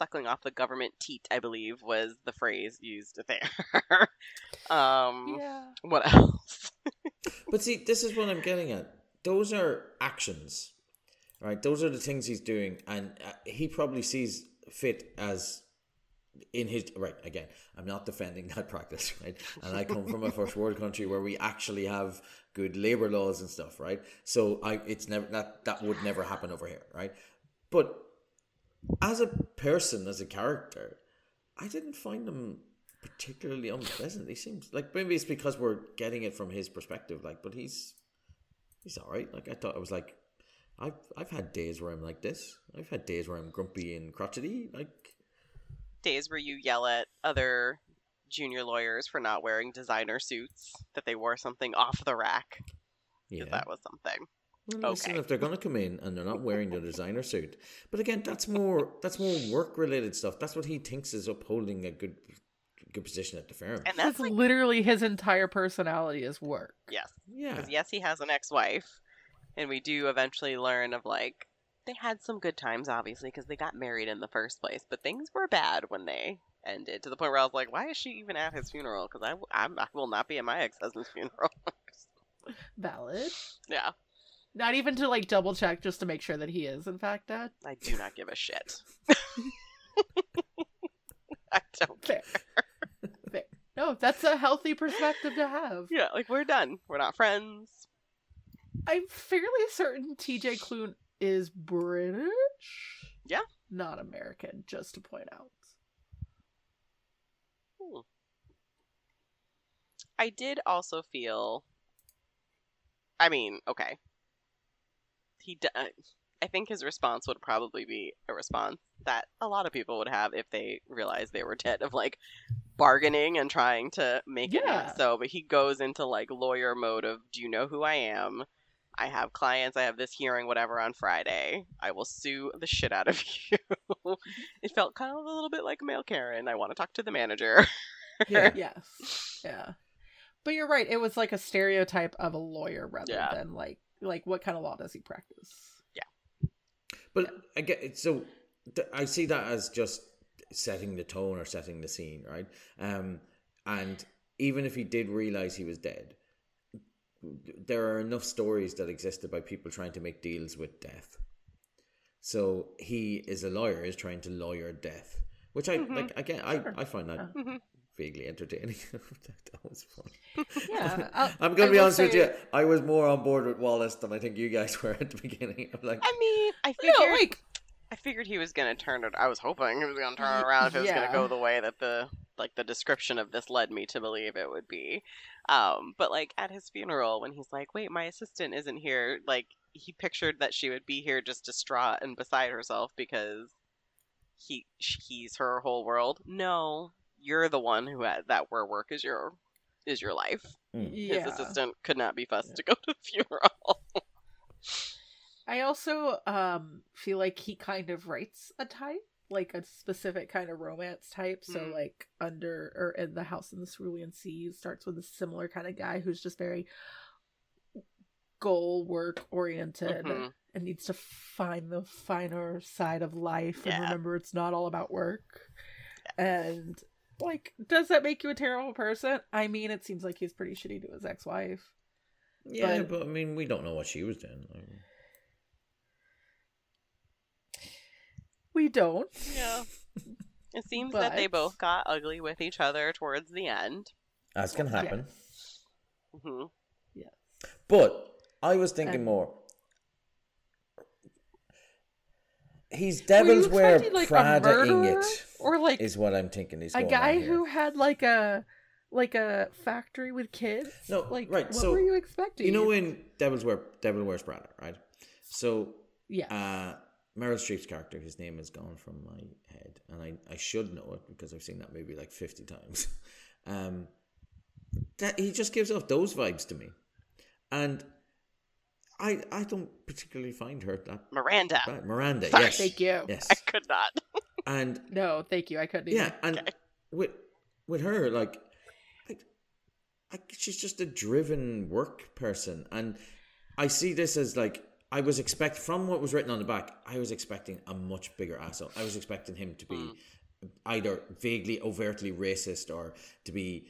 suckling off the government teat, I believe was the phrase used there. um Yeah. what else? But see, this is what I'm getting at. Those are actions, right? Those are the things he's doing, and uh, he probably sees fit as in his right. Again, I'm not defending that practice, right? And I come from a first world country where we actually have good labor laws and stuff, right? So I, it's never that that would never happen over here, right? But as a person, as a character, I didn't find him particularly unpleasant. He seems like maybe it's because we're getting it from his perspective. Like, but he's he's all right. Like I thought, I was like, I've I've had days where I'm like this. I've had days where I'm grumpy and crotchety. Like, Days where you yell at other junior lawyers for not wearing designer suits, that they wore something off the rack. yeah. That was something. Well, listen, okay. if they're gonna come in and they're not wearing their designer suit, but again, that's more that's more work related stuff. That's what he thinks is upholding a good good position at the firm. And That's that's like, literally his entire personality is work. yes. yeah, Because yes, he has an ex-wife, and we do eventually learn of like they had some good times, obviously, because they got married in the first place. But things were bad when they ended to the point where I was like, why is she even at his funeral? Because I, w- I'm- I will not be at my ex-husband's funeral. Valid. yeah, Not even to like double check just to make sure that he is in fact dead. I do not give a shit. I don't Fair. Fair. No, that's a healthy perspective to have. Yeah, like we're done. We're not friends. I'm fairly certain TJ Klune is British. Yeah. Not American, just to point out. Hmm. I did also feel. I mean, okay. He. d- uh, I think his response would probably be a response that a lot of people would have if they realized they were dead of like bargaining and trying to make it Yeah. so. But he goes into like lawyer mode of, "Do you know who I am? I have clients. I have this hearing, whatever, on Friday. I will sue the shit out of you." it felt kind of a little bit like male Karen. I want to talk to the manager. Yeah. yes. Yeah. But you're right. It was like a stereotype of a lawyer rather Yeah. than like like what kind of law does he practice? Yeah. But I get so th- I see that as just setting the tone or setting the scene, right? Um, and even if he did realize he was dead, there are enough stories that exist about people trying to make deals with death. So he is a lawyer, is trying to lawyer death, which I Mhm. like. Again, Sure. I I find that Mhm. Vaguely entertaining. that was fun. Yeah. I'll- I'm gonna I be will honest with you. I was more on board with Wallace than I think you guys were at the beginning. I'm like, I mean, I figured No, like I figured he was gonna turn it. I was hoping he was gonna turn it around if it was Yeah. gonna go the way that the like the description of this led me to believe it would be. Um, but like at his funeral, when he's like, "Wait, my assistant isn't here," like he pictured that she would be here just distraught and beside herself because he he's her whole world. No, you're the one who had that where work is your is your life. mm. yeah. His assistant could not be fussed to go to the funeral. I also um feel like he kind of writes a type, like a specific kind of romance type. So Mm. like under or in the House in the Cerulean Seas starts with a similar kind of guy who's just very goal work oriented Mhm. and needs to find the finer side of life Yeah. and remember it's not all about work. And like, does that make you a terrible person? I mean, it seems like he's pretty shitty to his ex-wife. yeah, but- but, I mean, we don't know what she was doing. Like, We don't. Yeah. It seems that they both got ugly with each other towards the end. That's can happen. Yes. hmm Yes. But I was thinking And- more. He's Devil's Wear like, a Prada-ing it, or like is what I'm thinking. He's a guy who had like a like a factory with kids. No, like right, What so, were you expecting? You know in Devil's Wear Devil Wears Prada, right? So yeah, uh, Meryl Streep's character, his name is gone from my head, and I, I should know it because I've seen that movie like fifty times. Um, that he just gives off those vibes to me, and I I don't particularly find her that Miranda. bad. Miranda, Sorry. yes, Thank you. yes, I could not. and no, thank you. I couldn't. yeah, even. and Okay. with with her, like, I, I, she's just a driven work person, and I see this as like I was expect from what was written on the back. I was expecting a much bigger asshole. I was expecting him to be Mm. either vaguely overtly racist or to be g-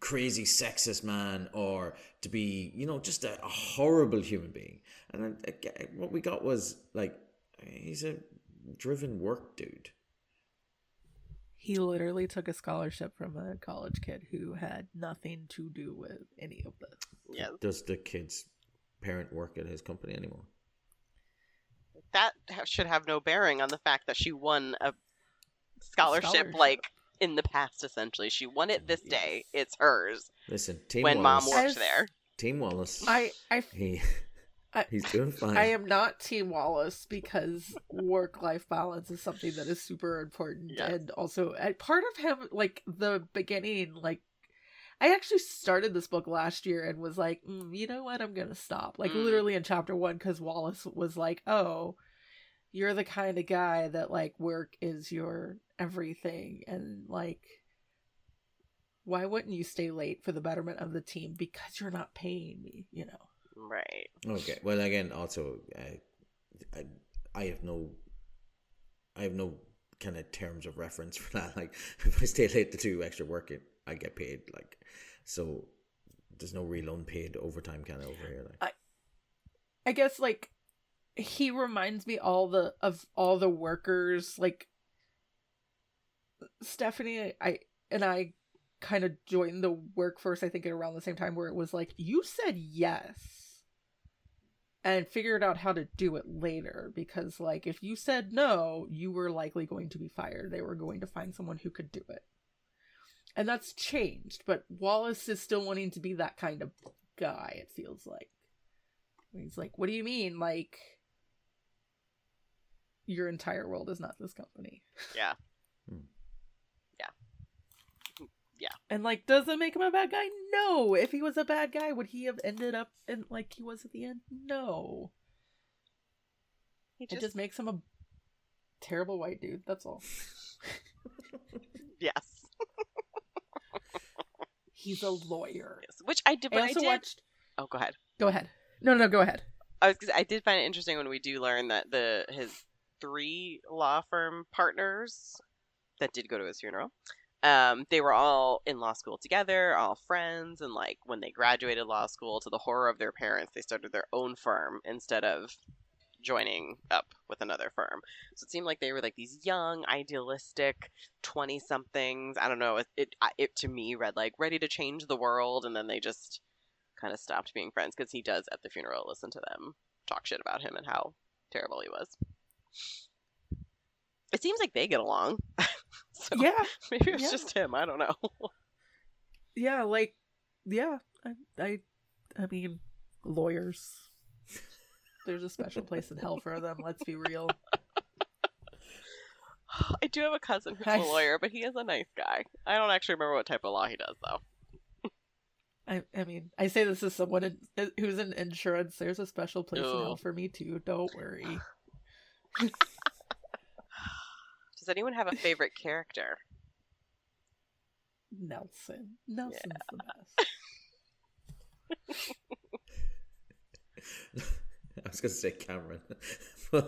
crazy sexist man or to be you know just a, a horrible human being and then, what we got was like he's a driven work dude He literally took a scholarship from a college kid who had nothing to do with any of this. yeah Does the kid's parent work at his company anymore? That should have no bearing on the fact that she won a scholarship, scholarship. like in the past. Essentially, she won it this day. It's hers. Listen, Team when Wallace. mom worked As- there. Team Wallace. I I he I- he's doing fine. I am not Team Wallace because work life balance is something that is super important. Yes. And also, and part of him, like the beginning, like I actually started this book last year and was like, mm, you know what, I'm gonna stop. Like Mm. literally in chapter one, because Wallace was like, oh, you're the kind of guy that like work is your everything, and like. Why wouldn't you stay late for the betterment of the team? Because you're not paying me, you know. Right. Okay. Well, again, also, uh, I I have no, I have no kind of terms of reference for that. Like, if I stay late to do extra work, it I get paid. Like, so there's no real unpaid overtime kind of over here. Like, I guess like he reminds me all the of all the workers like Stephanie I and I kind of joined the workforce I think at around the same time where it was like you said yes and figured out how to do it later because like if you said no you were likely going to be fired. They were going to find someone who could do it. And that's changed but wallace is still wanting to be that kind of guy it feels like. He's like what do you mean? Like your entire world is not this company. Yeah. and like does it make him a bad guy no if he was a bad guy would he have ended up in like he was at the end no He It just, just makes him a terrible white dude. That's all. yes. He's a lawyer. yes. Which I did. I But I, also did. watched. Oh, go ahead. Go ahead. No, no, no. go ahead. I was. I did find it interesting when we do learn that the his three law firm partners that did go to his funeral. Um, they were all in law school together, all friends, and like when they graduated law school, to the horror of their parents, they started their own firm instead of joining up with another firm. So it seemed like they were like these young, idealistic twenty somethings. I don't know. It, it it to me read like ready to change the world, and then they just kind of stopped being friends because he does at the funeral listen to them talk shit about him and how terrible he was. It seems like they get along. so Yeah, maybe it's yeah. just him. I don't know. yeah, like, yeah. I, I, I mean, lawyers. There's a special place in hell for them. Let's be real. I do have a cousin who's I- a lawyer, but he is a nice guy. I don't actually remember what type of law he does though. I, I mean, I say this as someone in, who's in insurance. There's a special place in hell for me too. Don't worry. Does anyone have a favorite character? Nelson. Nelson's the best. I was going to say Cameron,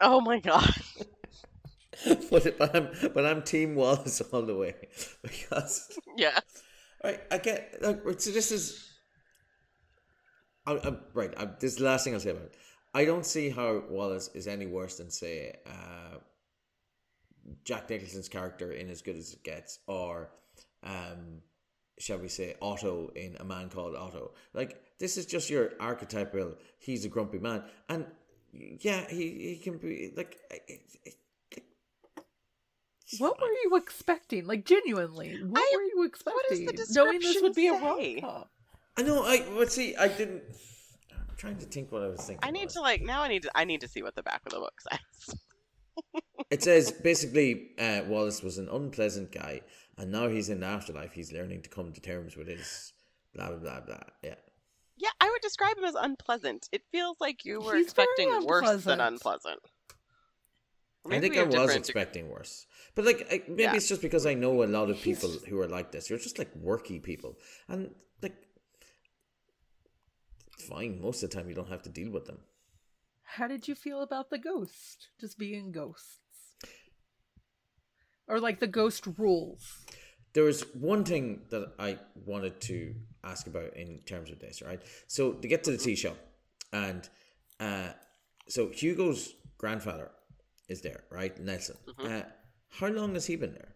Oh my god. but, but I'm but I'm Team Wallace all the way because yeah. Right, I get. Like, so this is. I, I'm, right, I, this is the last thing I'll say about it. I don't see how Wallace is any worse than, say, uh, Jack Nicholson's character in As Good as It Gets, or, um, shall we say, Otto in A Man Called Otto. Like, this is just your archetypal, he's a grumpy man. And, yeah, he, he can be, like, it, it, it's What were you expecting? Like genuinely, what I- were you expecting? what does the Knowing this would be a description rom com. I know, I, but see, I didn't. I'm trying to think what I was thinking. I need was. to like now I need to I need to see what the back of the book says. It says basically uh, Wallace was an unpleasant guy, and now he's in the afterlife. He's learning to come to terms with his blah blah blah blah. Yeah, Yeah, I would describe him as unpleasant. It feels like you were He's expecting worse than unpleasant. unpleasant. I think I was different- expecting worse, but like I, maybe Yeah. it's just because I know a lot of people who are like this. You're just like worky people, and like fine. Most of the time, you don't have to deal with them. How did you feel about the ghost just being ghosts? Or like the ghost rules? There was one thing that I wanted to ask about in terms of this, right? So to get to the tea shop, and uh, so Hugo's grandfather is there, right? Nelson. Mhm. Uh, how long has he been there?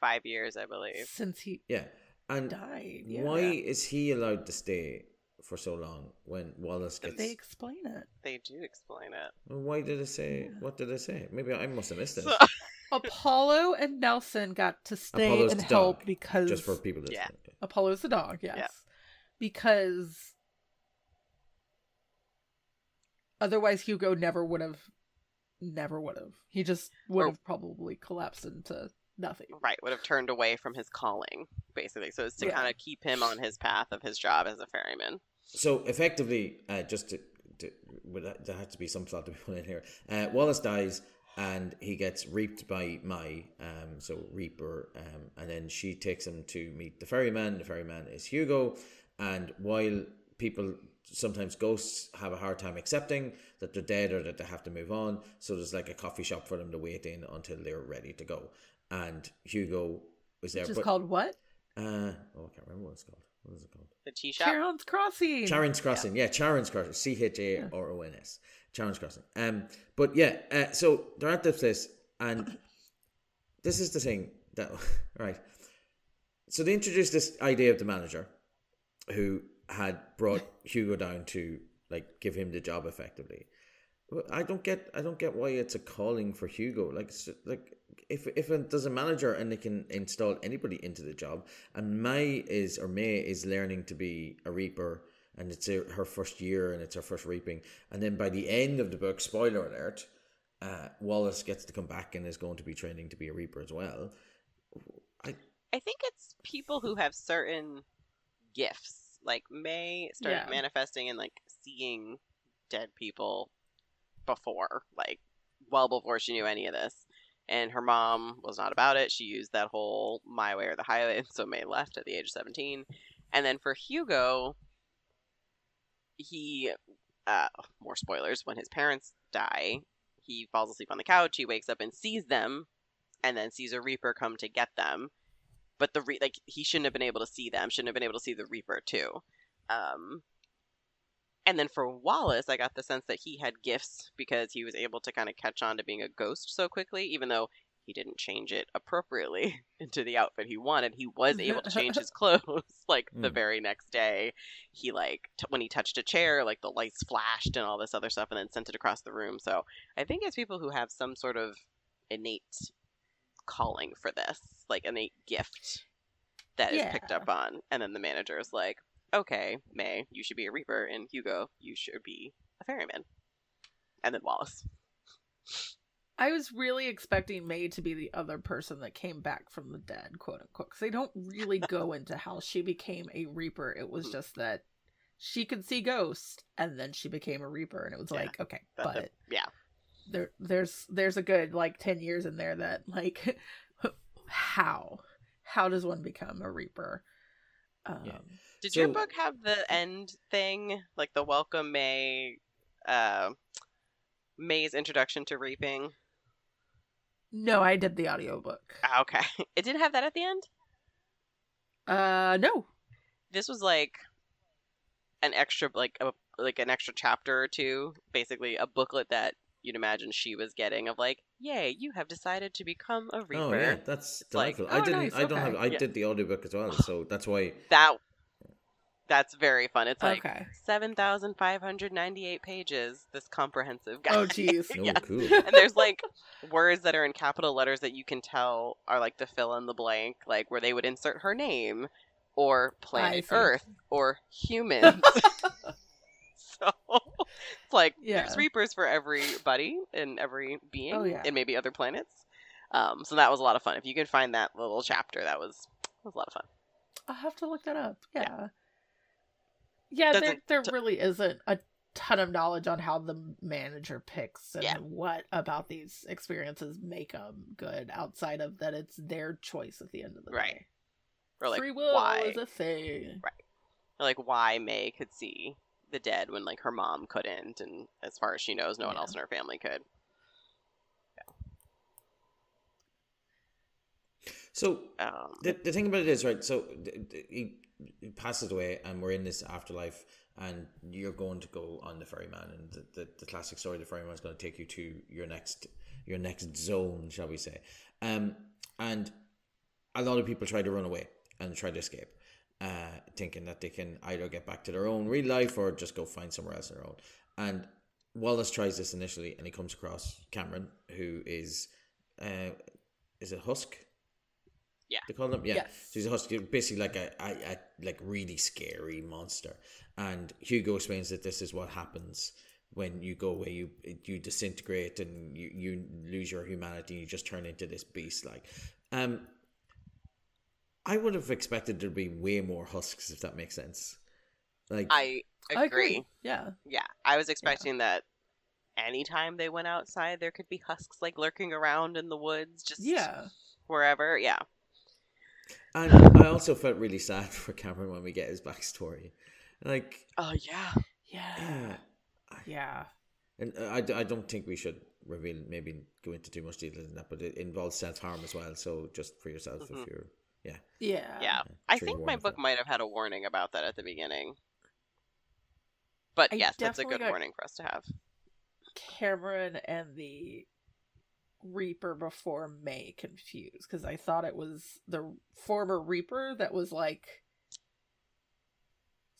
five years, I believe. Since he Yeah, and died. Yeah. why is he allowed to stay for so long when Wallace gets? They explain it. They do explain it. Well, Why did it say? What did it say? Maybe I must have missed it. So, Apollo and Nelson got to stay Apollo's and help dog, because Just for people listening. Yeah. Apollo's the dog, yes. Yeah. Because otherwise Hugo never would have never would have. He just would have probably collapsed into nothing. right, would have turned away from his calling, basically. So it's to Yeah. kind of keep him on his path of his job as a ferryman. So effectively, uh, just to, to would that- there has to be some thought to be put in here. Uh, Wallace dies and he gets reaped by Mei, um, so Reaper, um, and then she takes him to meet the ferryman. The ferryman is Hugo, and while people sometimes ghosts have a hard time accepting that they're dead or that they have to move on, so there's like a coffee shop for them to wait in until they're ready to go. And Hugo was there, Which is but called what? uh, oh, I can't remember what it's called. What is it called? The tea shop. Charon's Crossing. Charon's Crossing, yeah, Charon's Crossing, C H A R O N S, Charon's Crossing. Um, but yeah, uh, so they're at this place, and this is the thing that right. So they introduced this idea of the manager, who had brought Hugo down to like give him the job effectively. I don't get I don't get why it's a calling for Hugo. Like like if if it, there's a manager and they can install anybody into the job, and Mei is or Mei is learning to be a reaper, and it's a, her first year and it's her first reaping, and then by the end of the book, spoiler alert, uh, Wallace gets to come back and is going to be training to be a reaper as well. I I think it's people who have certain gifts. Like Mei started Yeah. manifesting and like seeing dead people before, like well before she knew any of this. And her mom was not about it. She used that whole my way or the highway, and so Mei left at the age of 17. And then for Hugo, he, uh, more spoilers, when his parents die, he falls asleep on the couch. He wakes up and sees them, and then sees a Reaper come to get them but the re- like he shouldn't have been able to see them shouldn't have been able to see the reaper too um and then for wallace i got the sense that he had gifts because he was able to kind of catch on to being a ghost so quickly even though he didn't change it appropriately into the outfit he wanted. He was able to change his clothes like the Hmm. very next day. He like t- when he touched a chair like the lights flashed and all this other stuff and then sent it across the room. So i think it's people who have some sort of innate calling for this, like innate gift that is picked up on, and then the manager is like, "Okay, Mei, you should be a reaper, and Hugo, you should be a ferryman," and then Wallace. I was really expecting Mei to be the other person that came back from the dead, quote unquote. Because they don't really go into how she became a Reaper. It was just that she could see ghosts, and then she became a Reaper, and it was Yeah, like, okay, but yeah, there, there's, there's a good like ten years in there that like, how, how does one become a Reaper? Um, Yeah. did your book have the end thing, like the welcome Mei, uh, Mei's introduction to reaping? No, I did the audiobook. Ah, Okay, it didn't have that at the end. Uh, no. this was like an extra like a like an extra chapter or two basically a booklet that you'd imagine she was getting of like yay you have decided to become a reaper oh yeah, that's It's like, delightful. I oh, didn't. nice, I don't have. I Yeah. did the audiobook as well, so that's why. that that's very fun it's like okay. 7598 pages this comprehensive guide Oh, jeez. Oh, Yeah. cool. and there's like words that are in capital letters that you can tell are like the fill in the blank like where they would insert her name or planet earth or humans so it's like Yeah. there's reapers for everybody and every being Oh, yeah. and maybe other planets um so that was a lot of fun if you could find that little chapter that was that was a lot of fun I'll have to look that up. Yeah. Yeah. Yeah, there, there really isn't a ton of knowledge on how the manager picks and Yeah. what about these experiences make them good outside of that it's their choice at the end of the Right. day. or like Free will why is a thing. or like why Mei could see the dead when like her mom couldn't and as far as she knows no one else in her family could So um the, the thing about it is right. So he, he passes away, and we're in this afterlife, and you're going to go on the ferryman, and the, the, the classic story, the ferryman is going to take you to your next your next zone, shall we say? Um, and a lot of people try to run away and try to escape, uh, thinking that they can either get back to their own real life or just go find somewhere else on their own. And Wallace tries this initially, and he comes across Cameron, who is, uh, is it Husk? Yeah. They call him, yeah. Yes. So he's a husky, basically like a, a, a like really scary monster. And Hugo explains that this is what happens when you go away. You you disintegrate and you, you lose your humanity. and You just turn into this beast. Like, um, I would have expected there to be way more husks, if that makes sense. Like, i agree, I agree. Yeah. yeah i was expecting that anytime they went outside there could be husks like lurking around in the woods just Yeah. wherever yeah and I also felt really sad for Cameron when we get his backstory. Like, oh yeah Yeah. yeah, Yeah. And uh, I, I don't think we should reveal, maybe go into too much detail in that, but it involves self harm as well. So just for yourself, Mhm. if you're, yeah. Yeah. yeah i think my book might have had a warning about that at the beginning but I yes that's a good got- warning for us to have Cameron and the Reaper before Mei confused because I thought it was the former Reaper that was like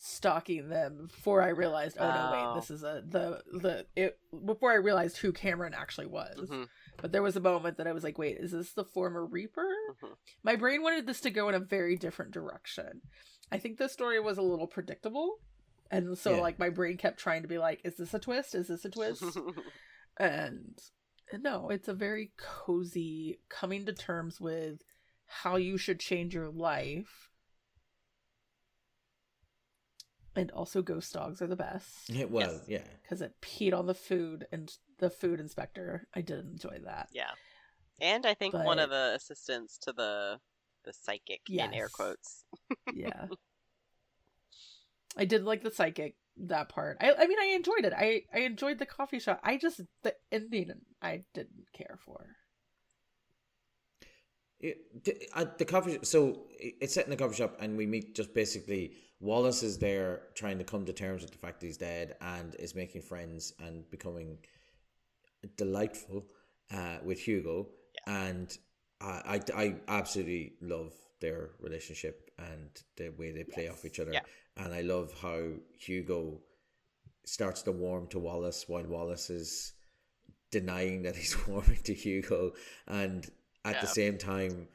stalking them before I realized, oh, no, Oh. wait, this is a the the it before I realized who Cameron actually was. Mhm, But there was a moment that I was like, wait, is this the former Reaper? mhm. My brain wanted this to go in a very different direction. I think the story was a little predictable. And so Yeah. like my brain kept trying to be like, is this a twist? Is this a twist? and no, it's a very cozy coming to terms with how you should change your life. And also ghost dogs are the best It was, Yes. yeah. because it peed on the food and the food inspector. I did enjoy that. yeah. And I think one of the assistants to the the psychic in air quotes. yeah i did like the psychic that part. I i mean i enjoyed it. I i enjoyed the coffee shop. I just the ending i didn't care for. It, the, at the coffee so it's set in the coffee shop and we meet just basically wallace is there trying to come to terms with the fact that he's dead and is making friends and becoming delightful uh, with hugo. And I, I i absolutely love their relationship and the way they play Yes. off each other. Yeah. And i love how hugo starts to warm to wallace while wallace is denying that he's warming to hugo and at the same time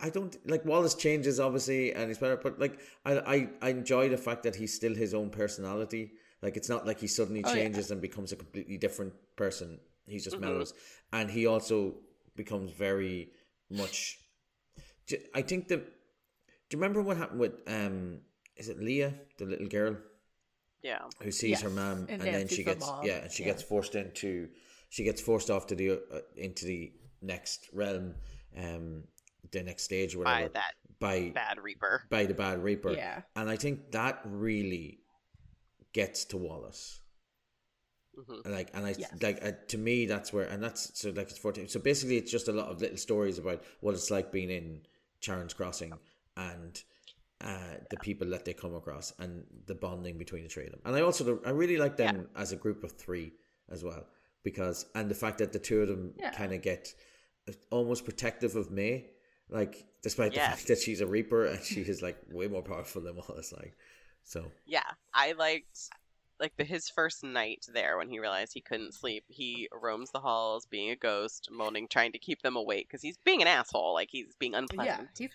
I don't like Wallace changes obviously and he's better, but like I, I I enjoy the fact that he's still his own personality. Like it's not like he suddenly Oh, yeah. changes and becomes a completely different person. He just Mhm. mellows, and he also becomes very much. I think the. Do you remember what happened with um? Is it Leah, the little girl? Yeah. who sees her mom and and, then Nancy's she gets mom, yeah and she yeah. gets forced into she gets forced off to the uh, into the next realm um the next stage or By that by bad reaper. by the bad reaper yeah and i think that really gets to wallace hmm and like and i Yes. like uh, to me that's where and that's so like it's 14 so basically it's just a lot of little stories about what it's like being in charon's crossing and uh, the people that they come across and the bonding between the three of them. And I also I really like them as a group of three as well because and the fact that the two of them Yeah. kind of get almost protective of Mei, like despite the fact that she's a Reaper and she is like way more powerful than Wallace. Like so, Yeah, I liked like the his first night there when he realized he couldn't sleep. He roams the halls, being a ghost, moaning, trying to keep them awake because he's being an asshole. Like he's being unpleasant. he's, he's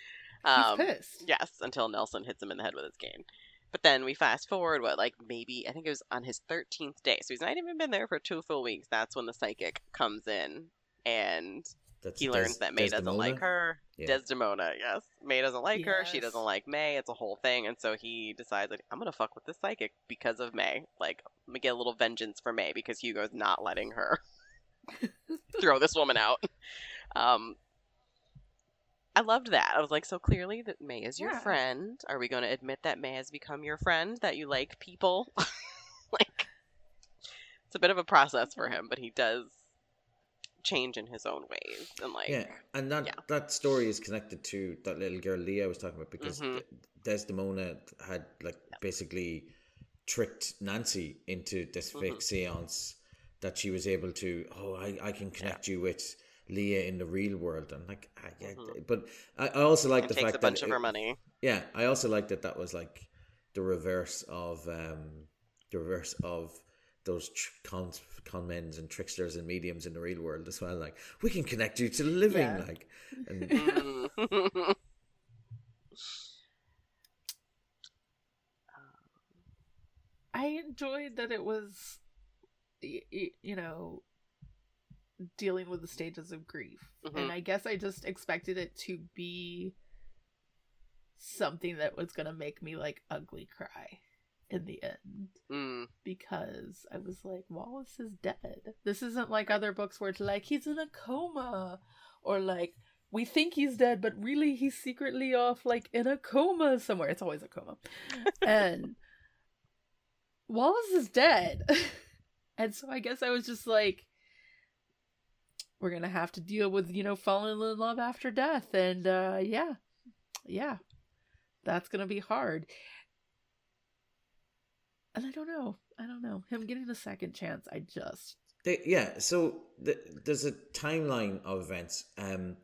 um, pissed Yes, until Nelson hits him in the head with his cane. But then we fast forward, what, like maybe, I think it was on his 13th day. So he's not even been there for two full weeks. That's when the psychic comes in and that's he Des- learns that Mei doesn't like her. Yeah. Desdemona, yes. Mei doesn't like her. She doesn't like Mei. It's a whole thing. And so he decides, like, I'm going to fuck with this psychic because of Mei. Like, I'm going to get a little vengeance for Mei because Hugo's not letting her throw this woman out. Um, I loved that. I was like, so clearly that Mei is your Yeah. friend. Are we going to admit that Mei has become your friend? That you like people? like, it's a bit of a process for him, but he does change in his own ways. And, like, yeah, and that yeah. that story is connected to that little girl Leah I was talking about because Mhm. Desdemona had like basically tricked Nancy into this fake Mhm. seance that she was able to. Oh, I, I can connect you with Leah in the real world, and like, I, yeah, Mhm. but I, I also like and the takes fact a bunch that of it- her money. yeah, I also like that that was like the reverse of um the reverse of those tr- con con men's and tricksters and mediums in the real world as well. Like we can connect you to the living, Yeah. like and Mm. I enjoyed that it was, y- y- you know, dealing with the stages of grief. Mhm. And I guess I just expected it to be something that was going to make me like ugly cry in the end Mm. because I was like, Wallace is dead. This isn't like other books where it's like he's in a coma or like we think he's dead, but really he's secretly off like in a coma somewhere. It's always a coma. and Wallace is dead. and so I guess I was just like, we're gonna have to deal with, you know, falling in love after death. And uh yeah. Yeah. That's gonna be hard. And I don't know. I don't know. Him getting a second chance, I just They, yeah, so the, there's a timeline of events. Um,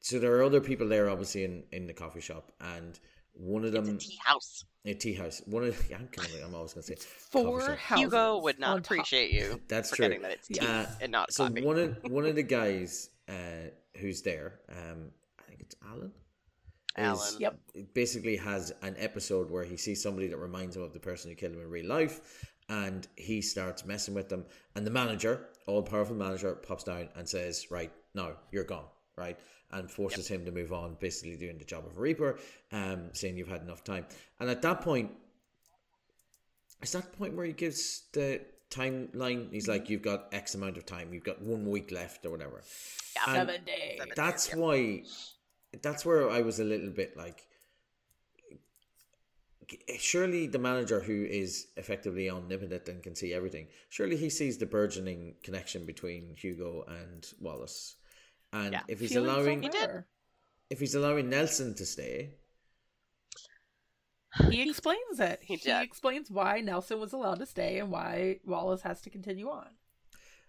so there are other people there, obviously in in the coffee shop, and One of It's them a tea house. a tea house. One of yeah, I'm, kind of, I'm always gonna say Four houses. Hugo would not appreciate you That's forgetting true. that it's tea Uh, and not so coffee. one of one of the guys uh, who's there, um, I think it's Alan. is- Alan. Yep. basically has an episode where he sees somebody that reminds him of the person who killed him in real life, and he starts messing with them. And the manager, all powerful manager, pops down and says, "Right, no, you're gone." Right, and forces him to move on, basically doing the job of a reaper, um, saying you've had enough time. And at that point, it's that point where he gives the timeline. He's like, "You've got X amount of time. You've got one week left, or whatever." And- Seven days. Seven- that's Yeah. why that's where I was a little bit like surely the manager who is effectively omnipotent and can see everything surely he sees the burgeoning connection between Hugo and Wallace and Yeah. if he's Feelings allowing don't did. matter. if he's allowing Nelson to stay He explains it. He He, explains why Nelson was allowed to stay and why Wallace has to continue on.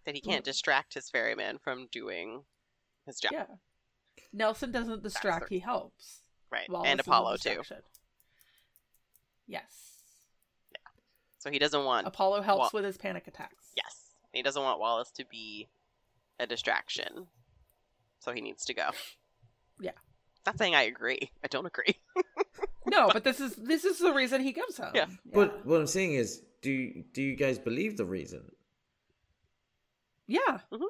that he can't distract his ferryman from doing his job. Yeah. Nelson doesn't distract, the- he helps. Right. Wallace and Apollo too. distraction. Yes. So he doesn't want Apollo helps Wa- with his panic attacks. Yes. He doesn't want Wallace to be a distraction. So he needs to go. Yeah. Not saying I agree. I don't agree. No, but this is this is the reason he goes home. Yeah. but what I'm saying is do you, do you guys believe the reason Yeah. Mhm.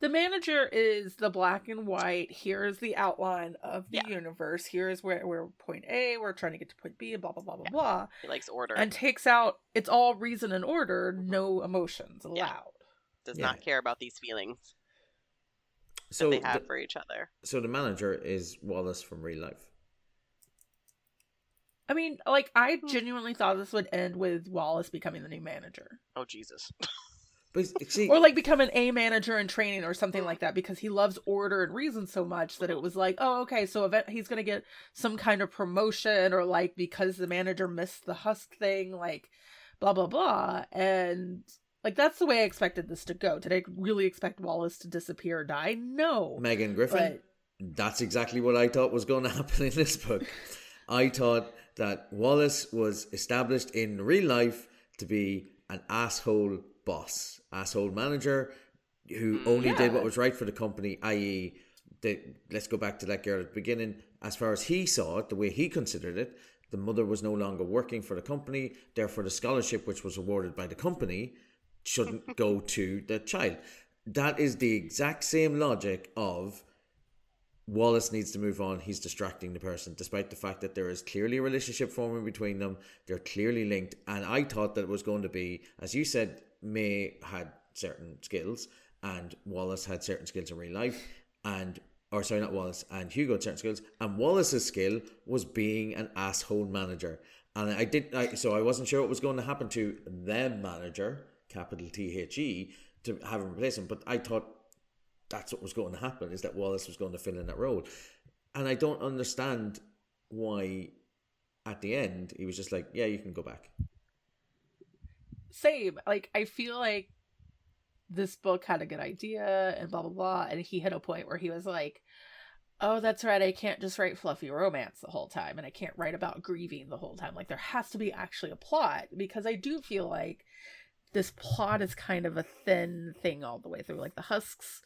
The manager is the black and white. Here's the outline of the Yeah. universe. Here's where we're point A, we're trying to get to point B, blah blah blah blah Yeah. blah. he likes order. And takes out it's all reason and order, no emotions allowed. does Yeah. not care about these feelings so that they have the, for each other. so the manager is Wallace from real life I mean, like I Hmm. genuinely thought this would end with Wallace becoming the new manager. Oh Jesus. but see Or like become an a manager in training or something like that because he loves order and reason so much that it was like, oh, okay, so event he's gonna get some kind of promotion or like because the manager missed the husk thing, like blah blah blah. And like that's the way I expected this to go. Did I really expect Wallace to disappear or die? No. Megan Griffin But That's exactly what I thought was going to happen in this book. I thought that Wallace was established in real life to be an asshole boss, asshole manager who Mm. only did what was right for the company, i.e., the, let's go back to that girl at the beginning. As far as he saw it, the way he considered it, the mother was no longer working for the company, therefore, the scholarship which was awarded by the company shouldn't go to the child. That is the exact same logic of Wallace needs to move on. He's distracting the person, despite the fact that there is clearly a relationship forming between them. They're clearly linked. And I thought that it was going to be, as you said, Mei had certain skills and Wallace had certain skills in real life. And, or sorry, not Wallace, and Hugo had certain skills. And Wallace's skill was being an asshole manager. And I did, I, so I wasn't sure what was going to happen to the manager, capital T H E, to have him replace him. But I thought that's what was going to happen is that Wallace was going to fill in that role. And I don't understand why at the end he was just like, Yeah, you can go back. same. Like I feel like this book had a good idea and blah blah blah, and he hit a point where he was like, "Oh, that's right. I can't just write fluffy romance the whole time, and I can't write about grieving the whole time. Like there has to be actually a plot because I do feel like this plot is kind of a thin thing all the way through. Like the husks."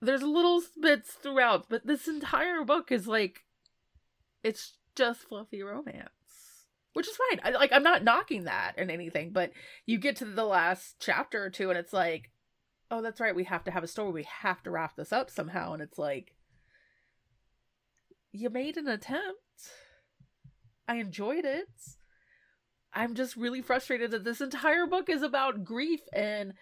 There's little bits throughout, but this entire book is like it's just fluffy romance which is fine I, like i'm not knocking that and anything but you get to the last chapter or two and it's like oh that's right we have to have a story we have to wrap this up somehow and it's like you made an attempt i enjoyed it i'm just really frustrated that this entire book is about grief and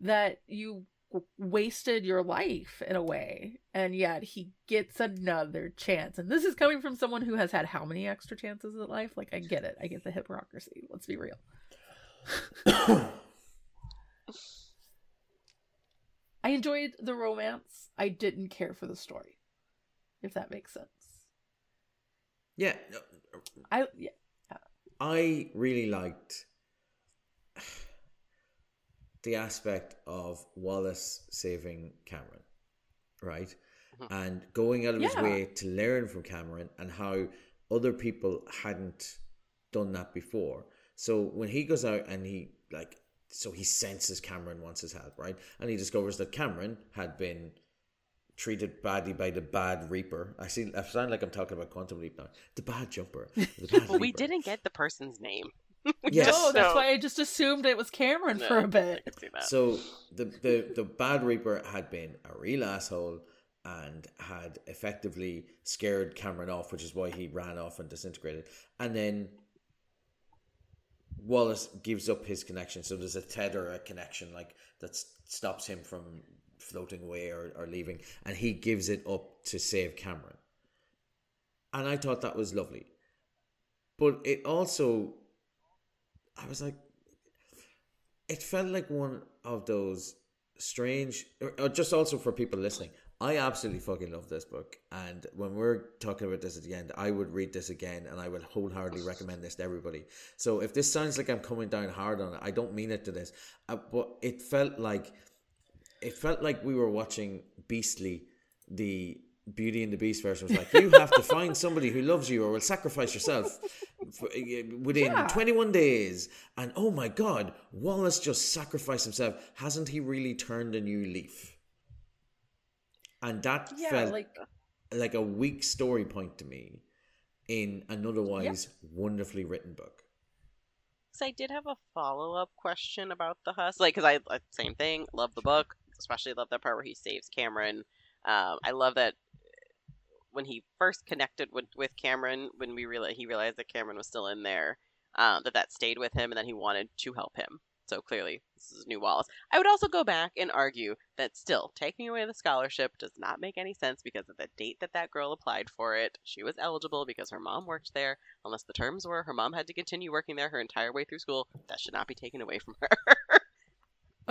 that you w- wasted your life in a way. And yet he gets another chance. And this is coming from someone who has had how many extra chances in life? Like i get it. I get the hypocrisy. Let's be real. I enjoyed the romance. I didn't care for the story if that makes sense. Yeah, i yeah I really liked the aspect of Wallace saving Cameron, right? Mhm. and going out of his way to learn from Cameron and how other people hadn't done that before. So when he goes out and he like so he senses Cameron wants his help, right? And he discovers that Cameron had been treated badly by the bad Reaper. I see I sound like I'm talking about Quantum Leap now. The bad jumper. The bad Well, we didn't get the person's name. We Yes. No, that's know- why I just assumed it was Cameron No, for a bit. could see that. So the, the the bad reaper had been a real asshole and had effectively scared Cameron off, which is why he ran off and disintegrated. And then Wallace gives up his connection, so there's a tether, a connection like that stops him from floating away or, or leaving, and he gives it up to save Cameron. And I thought that was lovely. But it also I was like it felt like one of those strange or, or just also for people listening i absolutely fucking love this book and when we're talking about this at the end i would read this again and i would wholeheartedly recommend this to everybody so if this sounds like i'm coming down hard on it i don't mean it to this uh, but it felt like it felt like we were watching beastly the beauty and the beast version. It was like you have to find somebody who loves you or will sacrifice yourself for, uh, within Yeah. 21 days. And oh my god wallace just sacrificed himself. Hasn't he really turned a new leaf? And that Yeah, felt like like a weak story point to me in an otherwise wonderfully written book. So I did have a follow up question about the husk, like because I same thing. Love the book, especially love that part where he saves Cameron. Um, I love that when he first connected with with Cameron, when we realized he realized that Cameron was still in there, um, that that stayed with him, and that he wanted to help him. So clearly, this is new Wallace. I would also go back and argue that still taking away the scholarship does not make any sense because of the date that that girl applied for it. She was eligible because her mom worked there unless the terms were her mom had to continue working there her entire way through school. That should not be taken away from her.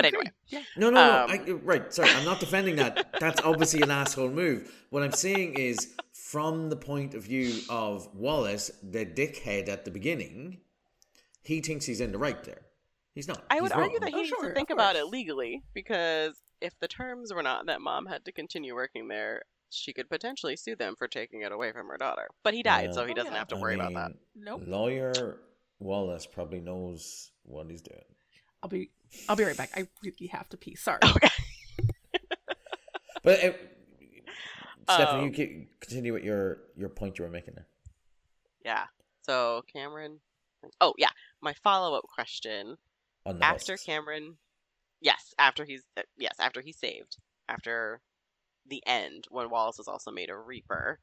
but anyway, yeah. No, no, no. Um, I, right, sorry. I'm not defending that. That's obviously an asshole move. What I'm saying is, from the point of view of Wallace, the dickhead at the beginning, he thinks he's in the right there. He's not. I would He's argue that he Oh, needs sure, to think about it legally because if the terms were not that mom had to continue working there, she could potentially sue them for taking it away from her daughter. But he died, Yeah. so he Oh, doesn't yeah. have to I worry about that. mean, Nope. Lawyer Wallace probably knows what he's doing. I'll be I'll be right back. I really have to pee. Sorry. Okay. But uh, Stephanie, Um, you can continue with your your point you were making there. Yeah. So Cameron. Oh yeah, my follow up question On the after husks. Cameron, yes, after he's yes, after he's saved, after the end, when Wallace is also made a Reaper,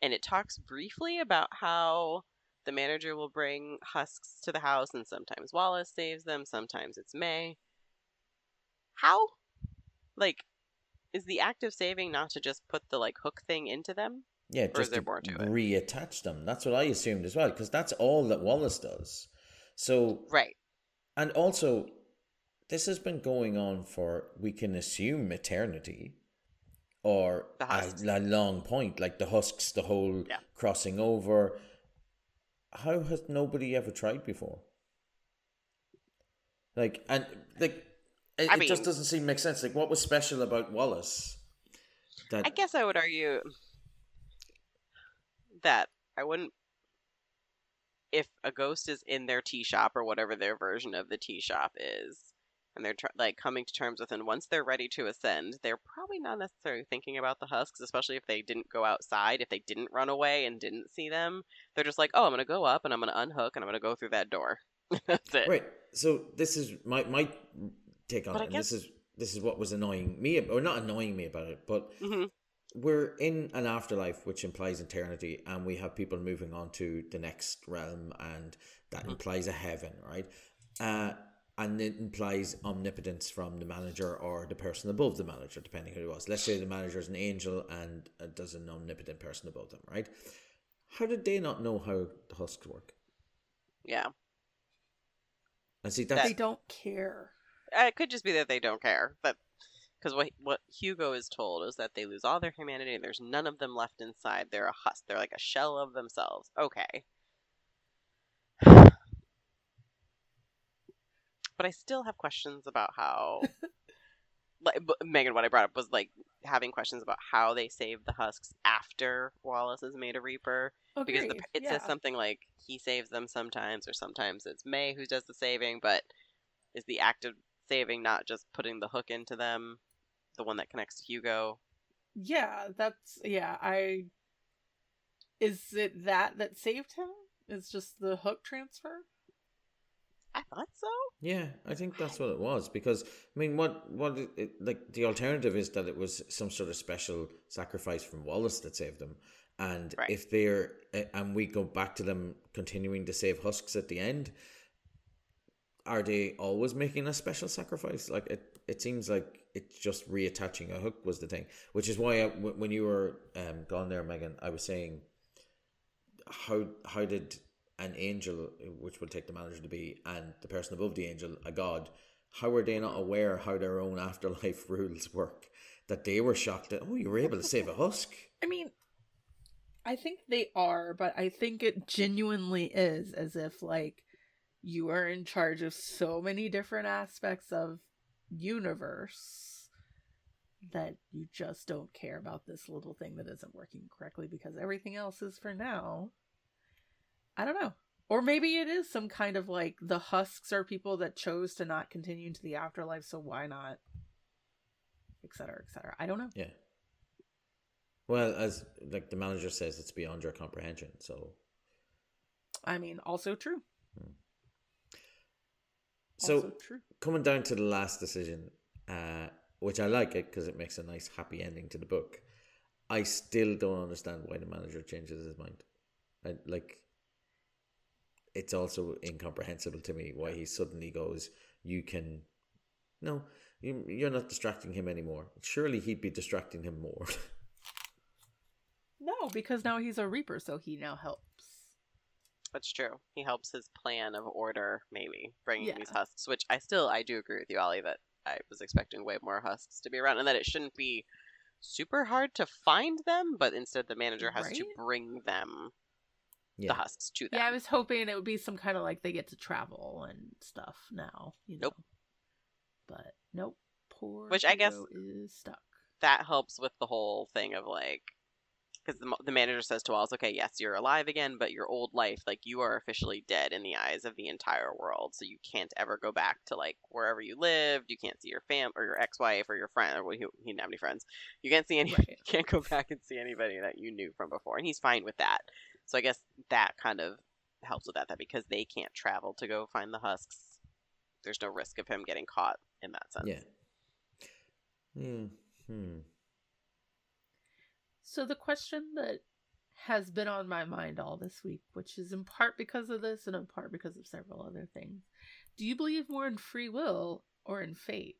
and it talks briefly about how the manager will bring husks to the house, and sometimes Wallace saves them, sometimes it's Mei. How, like, is the act of saving not to just put the like hook thing into them? Yeah, is just there to more to it? reattach them. That's what I assumed as well, because that's all that Wallace does. So Right. And also, this has been going on for, we can assume, eternity or a, a long point, like the husks, the whole Yeah. crossing over. How has nobody ever tried before? Like, and like, it, I it just doesn't seem make sense. Like, what was special about Wallace? That I guess I would argue that I wouldn't. If a ghost is in their tea shop or whatever their version of the tea shop is, and they're tr- like coming to terms with, and once they're ready to ascend, they're probably not necessarily thinking about the husks, especially if they didn't go outside, if they didn't run away and didn't see them. They're just like, oh, I'm gonna go up and I'm gonna unhook and I'm gonna go through that door. That's it. Right. So this is my my take on But it. And this is this is what was annoying me, or not annoying me about it, but hmm we're in an afterlife which implies eternity and we have people moving on to the next realm and that Mhm. implies a heaven right uh, and it implies omnipotence from the manager or the person above the manager depending who it was let's say the manager is an angel and uh, there's an omnipotent person above them right how did they not know how the husks work Yeah. and see that's... They don't care. Uh, It could just be that they don't care. But because what what Hugo is told is that they lose all their humanity and there's none of them left inside. They're a husk. They're like a shell of themselves. Okay. But I still have questions about how like, Megan, what I brought up was like having questions about how they save the husks after Wallace is made a Reaper oh, because the, it yeah. says something like he saves them sometimes, or sometimes it's Mei who does the saving. But is the act of saving not just putting the hook into them, the one that connects to Hugo? Yeah, that's yeah. I is it that that saved him? It's just the hook transfer. Thought so. Yeah, I think that's what it was because I mean, what what it, like the alternative is that it was some sort of special sacrifice from Wallace that saved them, and Right. if they're eh, and we go back to them continuing to save husks at the end, are they always making a special sacrifice? Like it, it seems like it's just reattaching a hook was the thing, which is why I, w- when you were um gone there, Megan, I was saying how how did an angel, which will take the manager to be, and the person above the angel, a god, how are they not aware how their own afterlife rules work? That they were shocked that oh, you were able to save a husk. I mean, I think they are, but I think it genuinely is as if like you are in charge of so many different aspects of universe that you just don't care about this little thing that isn't working correctly because everything else is for now. I don't know. Or maybe it is some kind of like the husks are people that chose to not continue into the afterlife, so why not? Et cetera, et cetera. I don't know. Yeah. Well, as like the manager says, it's beyond your comprehension. So, I mean, also true. so also true. coming down to the last decision, uh, which I like it because it makes a nice happy ending to the book. I still don't understand why the manager changes his mind. I, like, it's also incomprehensible to me why he suddenly goes, "You can, no, you, you're not distracting him anymore." Surely he'd be distracting him more. No, because now he's a reaper, so he now helps. That's true. He helps his plan of order, maybe bringing Yeah. these husks. Which I still, I do agree with you, Ollie, that I was expecting way more husks to be around, and that it shouldn't be super hard to find them, but instead the manager has to bring them, yeah, the husks, to them. Yeah, I was hoping it would be some kind of like they get to travel and stuff now. You know. Nope. But nope. Poor Which I guess- is stuck. that helps with the whole thing of like because the, the manager says to Wallace, "Okay, yes, you're alive again, but your old life, like you are officially dead in the eyes of the entire world. So you can't ever go back to like wherever you lived. You can't see your fam or your ex-wife or your friend or well, he, he didn't have any friends. You can't see any. Right. Can't go back and see anybody that you knew from before, and he's fine with that. So I guess that kind of helps with that. That because they can't travel to go find the husks, there's no risk of him getting caught in that sense. yeah. Hmm. So the question that has been on my mind all this week, which is in part because of this and in part because of several other things. Do you believe more in free will or in fate?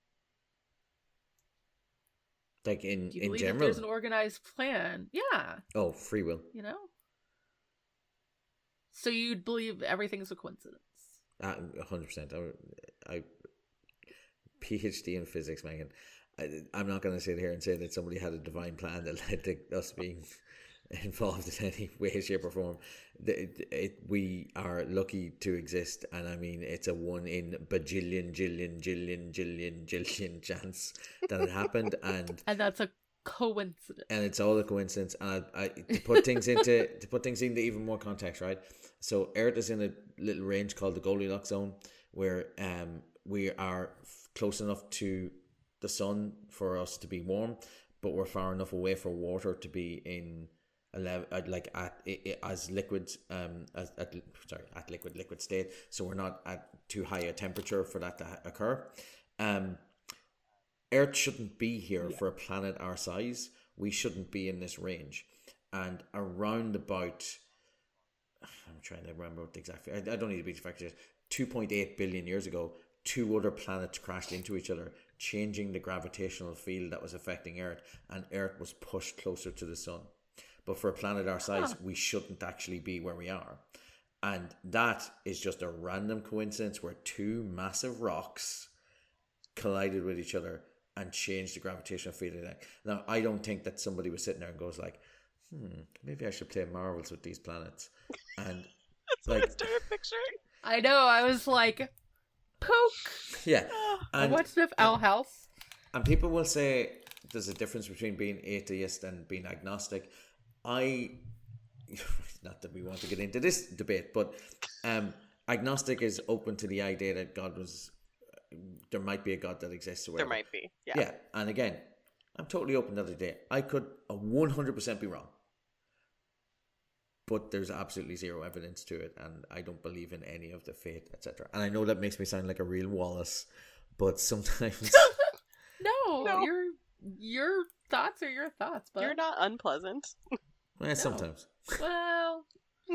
Like in Do you in believe that general. there's an organized plan? Yeah, oh, free will. you know? So you'd believe everything's a coincidence. Uh, hundred percent. I, I PhD in physics, Megan. I, I'm not going to sit here and say that somebody had a divine plan that led to us being involved in any way, shape, or form. It, it, we are lucky to exist, and I mean it's a one in bajillion, jillion, jillion, jillion, jillion chance that it happened, and And that's a coincidence. and it's all a coincidence. And I, I to put things into to put things into even more context, right? So Earth is in a little range called the Goldilocks zone, where um we are f- close enough to the sun for us to be warm, but we're far enough away for water to be in a level like at i- i- as liquids um as at sorry at liquid liquid state. So we're not at too high a temperature for that to ha- occur. Um, Earth shouldn't be here Yeah. for a planet our size. We shouldn't be in this range. And around about, I'm trying to remember what the exact. I, I don't need to be exact. 2.8 billion years ago, two other planets crashed into each other, changing the gravitational field that was affecting Earth, and Earth was pushed closer to the sun. But for a planet our size, Huh. we shouldn't actually be where we are. And that is just a random coincidence where two massive rocks collided with each other and changed the gravitational field. Now, I don't think that somebody was sitting there and goes like, "Hmm, maybe I should play marvels with these planets." And That's what I Like- started picturing. I know. I was like, poke. yeah, I and watched enough Owl House. And people will say there's a difference between being atheist and being agnostic. I, not that we want to get into this debate, but um, agnostic is open to the idea that God was, there might be a God that exists. Or There might be. Yeah. Yeah, and again, I'm totally open to the idea. I could 100% be wrong. But there's absolutely zero evidence to it, and I don't believe in any of the faith, etc. And I know that makes me sound like a real Wallace, but sometimes No, No. your your thoughts are your thoughts, but You're not unpleasant. eh, sometimes. well.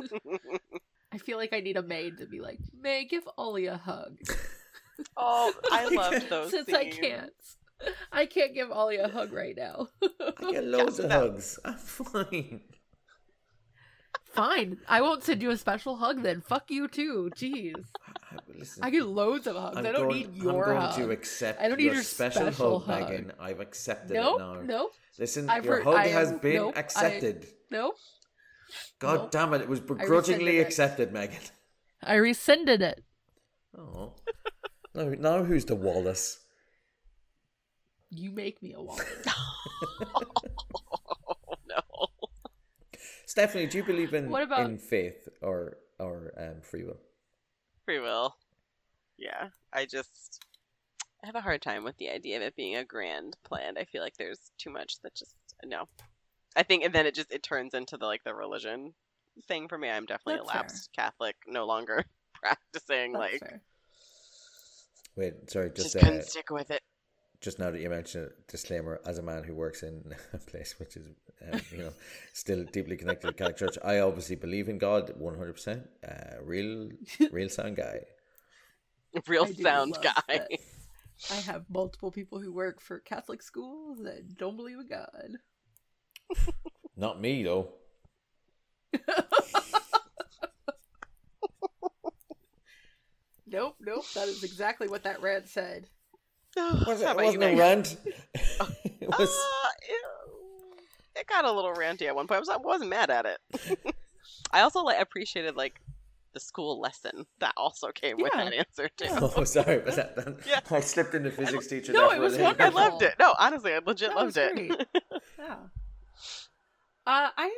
I feel like I need a maid to be like, Mei, give Ollie a hug. Oh, I love those. Since I can't. I can't give Ollie a hug right now. I get loads of no. hugs. I'm fine. Fine. I won't send you a special hug then. Fuck you too. Jeez. I, listen, I get loads of hugs. I'm I don't going, need your I'm going hug. to accept I don't need your your special, special hug, hug. Megan. I've accepted nope, it now. nope, Listen, I've your heard- hug I has been nope, I- accepted. nope. God nope. damn it! It was begrudgingly rescinded it. accepted, Megan. I rescinded it. Oh, now, now who's the Wallace? You make me a Wallace. Oh no. Stephanie, do you believe in What about- in faith or or um, free will? Free will. Yeah. I just I have a hard time with the idea of it being a grand plan. I feel like there's too much that just no. I think and then it just it turns into the like the religion thing for me. I'm definitely That's a fair. lapsed Catholic, no longer practicing That's like fair. Wait, sorry, just, just couldn't uh, stick with it. Just now that you mentioned it, disclaimer, as a man who works in a place which is, um, you know, still deeply connected to the Catholic Church, I obviously believe in God, one hundred percent. Uh, Real, real sound guy. Real sound guy. that I have multiple people who work for Catholic schools that don't believe in God. Not me though. Nope, nope. That is exactly what that rant said. Was it, How it about you, wasn't a Meg? rant. it was. Uh, it, it got a little ranty at one point. I, was, I wasn't mad at it. I also like appreciated like the school lesson that also came with that answer too. Oh, sorry about that. Then. Yeah. I slipped into physics teacher. No, there it was little I bit. loved it. No, honestly, I legit That loved it. Yeah. Uh, I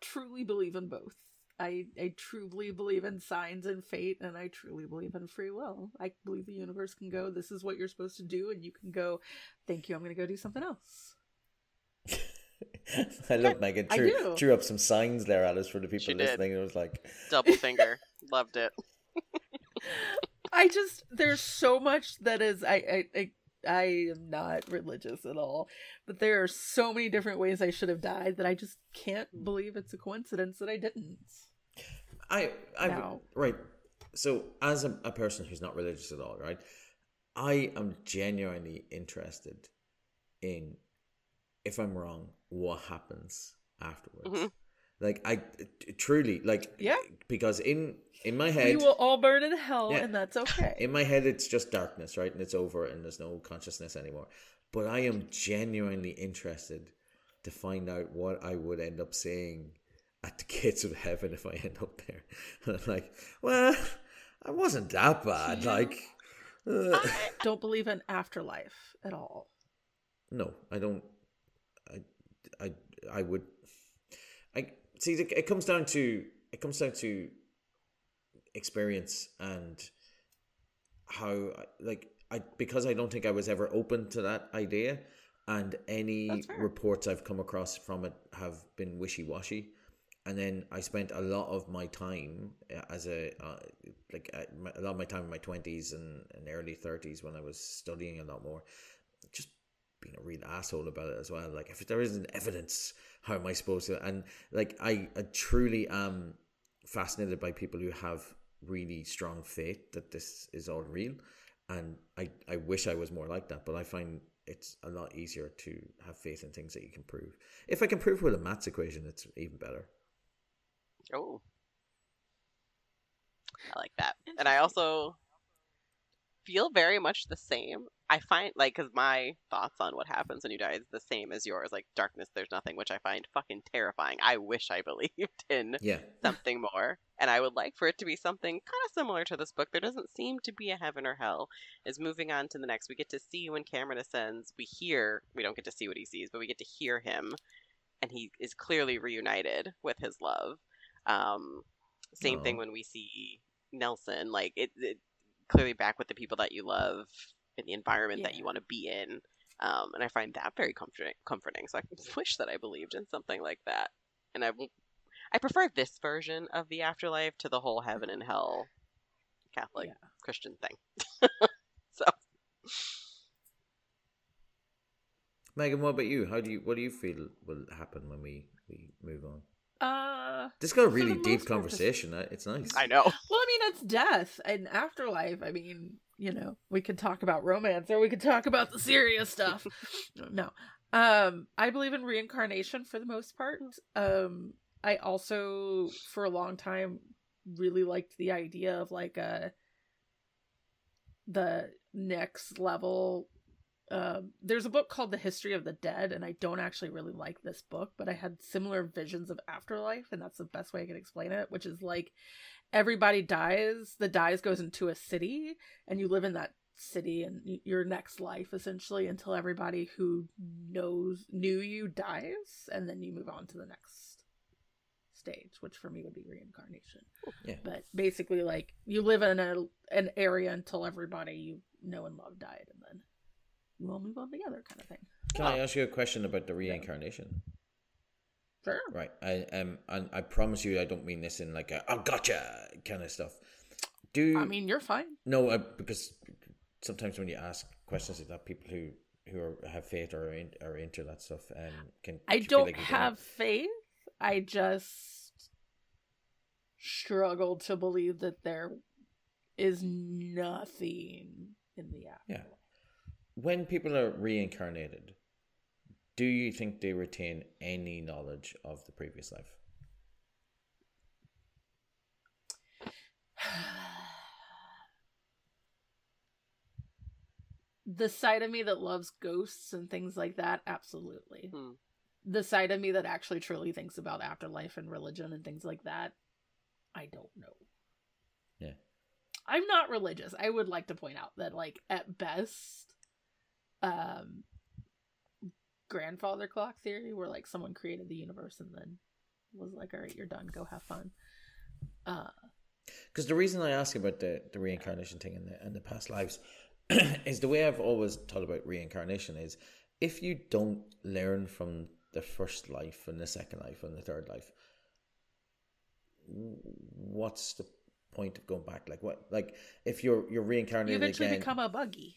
truly believe in both. I, I truly believe in signs and fate, and I truly believe in free will. I believe the universe can go, this is what you're supposed to do, and you can go, thank you, I'm going to go do something else. I love Megan. I Drew, do. drew up some signs there, Alice, for the people She did. listening. It was like, Double finger, loved it. I just, there's so much that is, I, I, I, I am not religious at all, but there are so many different ways I should have died that I just can't believe it's a coincidence that I didn't. I, I, No. right. So, as a, a person who's not religious at all, right, I am genuinely interested in, if I'm wrong, what happens afterwards. Mhm. Like, I truly like, Yeah. because in in my We head, will all burn in hell, Yeah. and that's okay. in my head, it's just darkness, right, and it's over, and there's no consciousness anymore. But I am genuinely interested to find out what I would end up saying at the gates of heaven if I end up there. And I'm like, well, I wasn't that bad. Like, uh, don't believe in afterlife at all. no, I don't. I, I, I would. I see. It it comes down to it comes down to experience and how like I because I don't think I was ever open to that idea, and any reports I've come across from it have been wishy washy. And then I spent a lot of my time uh, as a uh, like uh, my- a lot of my time in my twenties and, and early thirties when I was studying a lot more, just being a real asshole about it as well. Like if there isn't evidence, how am I supposed to? And like I, I truly am fascinated by people who have really strong faith that this is all real. And I, I wish I was more like that, but I find it's a lot easier to have faith in things that you can prove. If I can prove with a maths equation, it's even better. Oh, I like that. And I also feel very much the same I find like because my thoughts on what happens when you die is the same as yours. Like darkness, there's nothing, which I find fucking terrifying. I wish I believed in Yeah. something more, and I would like for it to be something kind of similar to this book. There doesn't seem to be a heaven or hell. Is moving on to the next. We get to see when Cameron ascends. We hear. We don't get to see what he sees, but we get to hear him, and he is clearly reunited with his love. Um, same thing when we see Nelson. Like it, it clearly back with the people that you love in the environment that you want to be in. Um, and I find that very comforting. Comforting. So I wish that I believed in something like that. And I, I prefer this version of the afterlife to the whole heaven and hell Catholic Yeah. Christian thing. so Megan, what about you? How do you what do you feel will happen when we we move on? Uh, This got a really deep most part, this- conversation. uh, It's nice. I know. well, I mean, it's death and afterlife. I mean, you know, we could talk about romance or we could talk about the serious stuff. no, um, I believe in reincarnation for the most part. Um, I also, for a long time, really liked the idea of like a the next level um, there's a book called The History of the Dead, and I don't actually really like this book, but I had similar visions of afterlife, and that's the best way I can explain it, which is like everybody dies, the dies goes into a city, and you live in that city and your next life essentially until everybody who knows knew you dies, and then you move on to the next stage, which for me would be reincarnation. Yeah. But basically, like you live in a an area until everybody you know and love died, and then you all move on together, kind of thing. Can I ask you a question about the reincarnation? Sure. Right. I um and I promise you I don't mean this in like a oh gotcha kind of stuff. Do I mean, you're fine. no uh, because sometimes when you ask questions like that, people who who are, have faith or are, in, are into that stuff um can I don't like you have faith. I just struggle to believe that there is nothing in the afterlife. Yeah. When people are reincarnated, do you think they retain any knowledge of the previous life? the side of me that loves ghosts and things like that, absolutely. Hmm. The side of me that actually truly thinks about afterlife and religion and things like that, I don't know. Yeah. I'm not religious. I would like to point out that, like, at best, um, grandfather clock theory, where like someone created the universe and then was like, "All right, you're done. Go have fun." Uh, Because the reason I ask about the, the reincarnation thing and the, and the past lives is the way I've always thought about reincarnation is if you don't learn from the first life and the second life and the third life, what's the point of going back? Like what? Like if you're you're reincarnated you eventually again, become a buggy,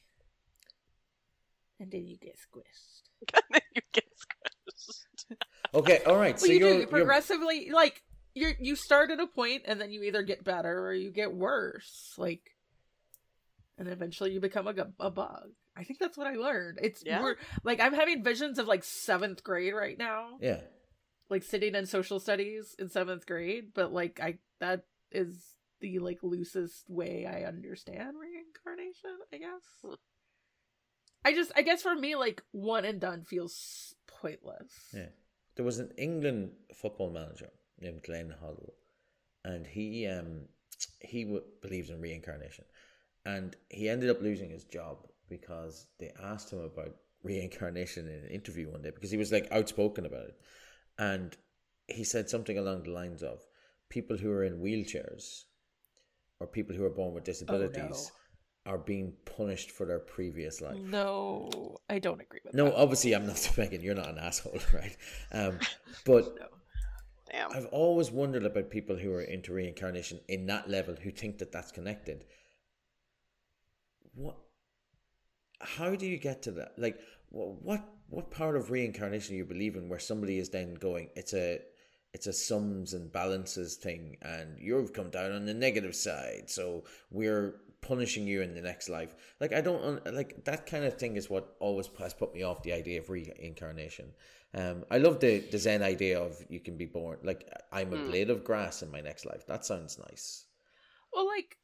and then you get squished. you get squished. okay, all right. Well, so you you're, do. You you're progressively like you you start at a point and then you either get better or you get worse. Like, and eventually you become a, a bug. I think that's what I learned. It's Yeah. more like I'm having visions of like seventh grade right now, yeah. like sitting in social studies in seventh grade. But like I that is the like loosest way I understand reincarnation. I guess. Hmm. I just I guess for me like one and done feels pointless. Yeah. There was an England football manager named Glenn Hoddle, and he um he w- believes in reincarnation, and he ended up losing his job because they asked him about reincarnation in an interview one day because he was like outspoken about it, and he said something along the lines of people who are in wheelchairs or people who are born with disabilities are being punished for their previous life. No, I don't agree with No, that. obviously I'm not Megan. You're not an asshole, right? Um, but No. Damn. I've always wondered about people who are into reincarnation in that level who think that that's connected. What? How do you get to that? Like, what what part of reincarnation you believe in where somebody is then going? It's a it's a sums and balances thing, and you've come down on the negative side, so we're punishing you in the next life. Like, I don't like that kind of thing. Is what always has put me off the idea of reincarnation. Um, I love the, the Zen idea of you can be born like I'm a Hmm. blade of grass in my next life. That sounds nice. Well, like,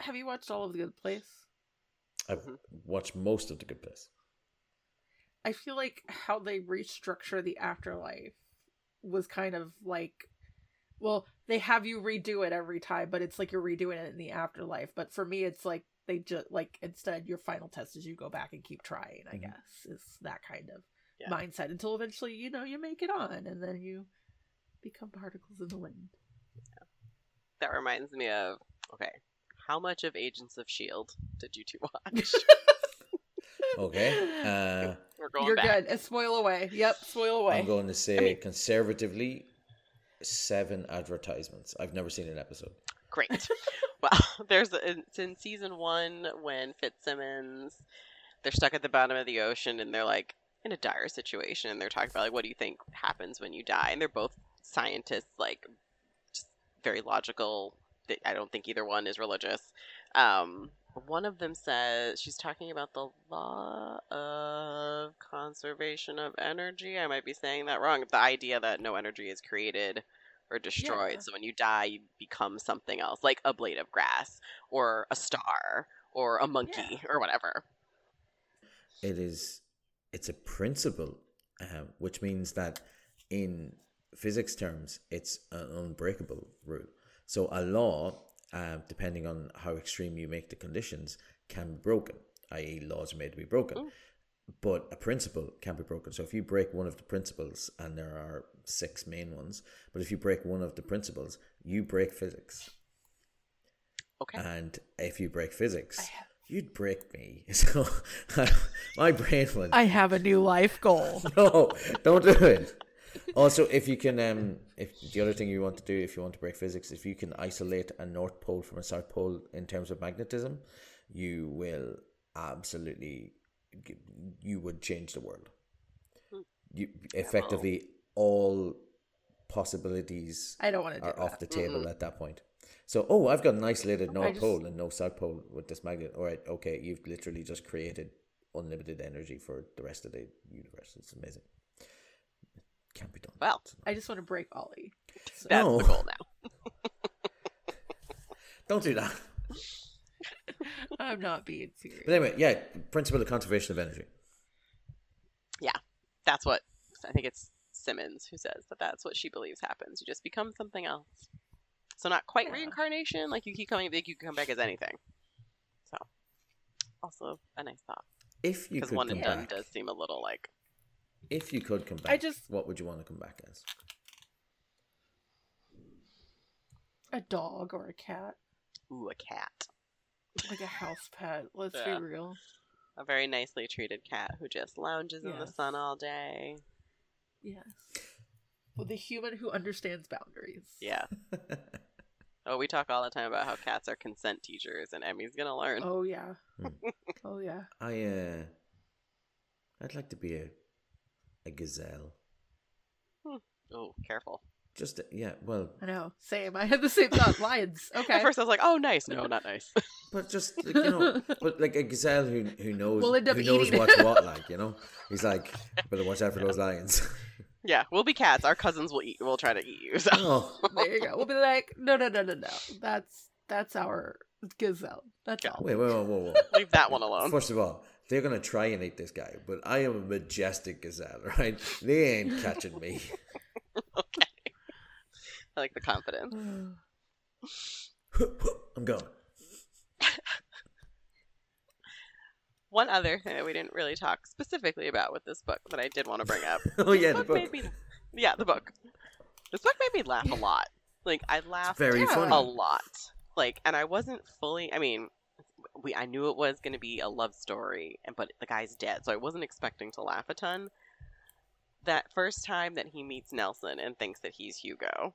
have you watched all of the Good Place? I've Mhm. watched most of The Good Place. I feel like how they restructure the afterlife was kind of like well, they have you redo it every time, but it's like you're redoing it in the afterlife. But for me it's like they just like instead your final test is you go back and keep trying, I Mhm. guess. Is that kind of Yeah. mindset until eventually, you know, you make it on and then you become particles in the wind. That reminds me of okay. How much of Agents of Shield did you two watch? Okay. Uh, We're going You're back. good. Uh, spoil away. Yep, spoil away. I'm going to say mean- conservatively seven advertisements. I've never seen an episode. Great. well, there's it's in season one when Fitzsimmons they're stuck at the bottom of the ocean and they're like in a dire situation and they're talking about like what do you think happens when you die and they're both scientists like just very logical. I don't think either one is religious. Um, one of them says she's talking about the law of conservation of energy. I might be saying that wrong. The idea that no energy is created or destroyed. Yeah. So when you die, you become something else, like a blade of grass or a star or a monkey Yeah. or whatever. It is. It's a principle, um, which means that in physics terms, it's an unbreakable rule. So a law, uh, depending on how extreme you make the conditions, can be broken. I.e., laws are made to be broken. Mm. But a principle can't be broken. So if you break one of the principles, and there are six main ones, but if you break one of the principles, you break physics. Okay. And if you break physics, you'd break me. So my brain would I have a new life goal. no, don't do it. Also, if you can, um, if the other thing you want to do, if you want to break physics, if you can isolate a north pole from a south pole in terms of magnetism, you will absolutely, you would change the world. Hmm. You effectively all possibilities I don't want to do are off that. the table at that point. So, oh, I've got an isolated north just- pole and no south pole with this magnet. All right, okay, you've literally just created unlimited energy for the rest of the universe. It's amazing. Can't be done. Well, I just want to break Ollie. So- That's No. the goal now. Don't do that. I'm not being serious. But anyway, yeah, principle of conservation of energy. Yeah, that's what I think it's Simmons who says that that's what she believes happens. You just become something else. So not quite Yeah. reincarnation, like you keep coming back, you can come back as anything. So also a nice thought If you because could one come and done back, does seem a little like if you could come back, I just- what would you want to come back as? A dog or a cat, ooh a cat, like a house pet. Let's Yeah. be real. a very nicely treated cat who just lounges in the sun all day. Yes. With a human who understands boundaries. Yeah. Oh, we talk all the time about how cats are consent teachers, and Emmy's gonna learn. Oh yeah. Hmm. oh yeah. I uh, I'd like to be a a gazelle. Oh, careful. Just yeah, well, I know. Same. I had the same thought. Lions. Okay. At first, I was like, "Oh, nice." No, not nice. but just like, you know, but like a gazelle who who knows We'll end up who knows eating what's what. Like you know, he's like, better watch out for those lions. yeah, we'll be cats. Our cousins will eat. We'll try to eat you. So. oh, there you go. We'll be like, no, no, no, no, no. That's that's our gazelle. That's Yeah. all. wait, wait, whoa, whoa, whoa. Leave that one alone. First of all, they're gonna try and eat this guy, but I am a majestic gazelle, right? They ain't catching me. okay. I like the confidence. I'm going. One other thing that we didn't really talk specifically about with this book that I did want to bring up. Oh yeah, This the book book. me, yeah, the book. This book made me laugh a lot. Like I laughed Very Yeah. funny. a lot. Like, and I wasn't fully. I mean, we I knew it was going to be a love story, and but the guy's dead, so I wasn't expecting to laugh a ton. That first time that he meets Nelson and thinks that he's Hugo,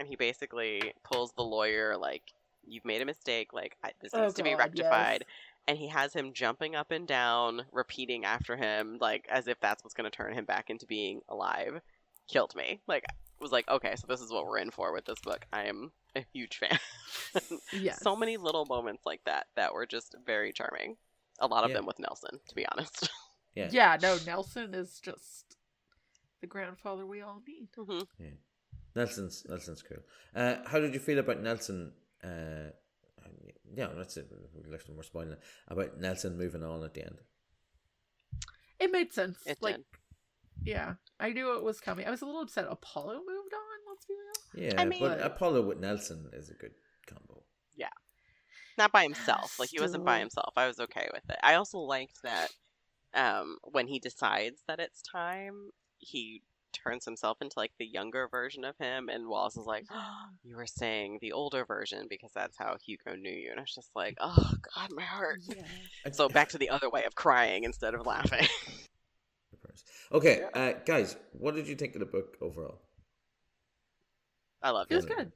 and he basically pulls the lawyer like, "You've made a mistake. Like I, this Oh, needs to be God, rectified." yes. And he has him jumping up and down, repeating after him, like as if that's what's going to turn him back into being alive. Killed me. Like was like, okay, so this is what we're in for with this book. I am a huge fan. Yes. So many little moments like that that were just very charming. A lot of Yeah. them with Nelson, to be honest. Yeah. Yeah. No. Nelson is just the grandfather we all need. Mhm. Nelson's Nelson's cool. Uh, how did you feel about Nelson? Uh, yeah, that's it. We left more spoiling it. about Nelson moving on at the end. It made sense. It like, did. yeah, I knew it was coming. I was a little upset Apollo moved on. Let's be real. Yeah, I mean- but Apollo with Nelson is a good combo. Yeah, not by himself. Like he wasn't by himself. I was okay with it. I also liked that um, when he decides that it's time, he turns himself into like the younger version of him, and Wallace is like, oh, "You were saying the older version because that's how Hugo knew you." And I was just like, "Oh God, my heart." Yeah. So back to the other way of crying instead of laughing. Okay, uh, guys, what did you think of the book overall? I loved It It was good.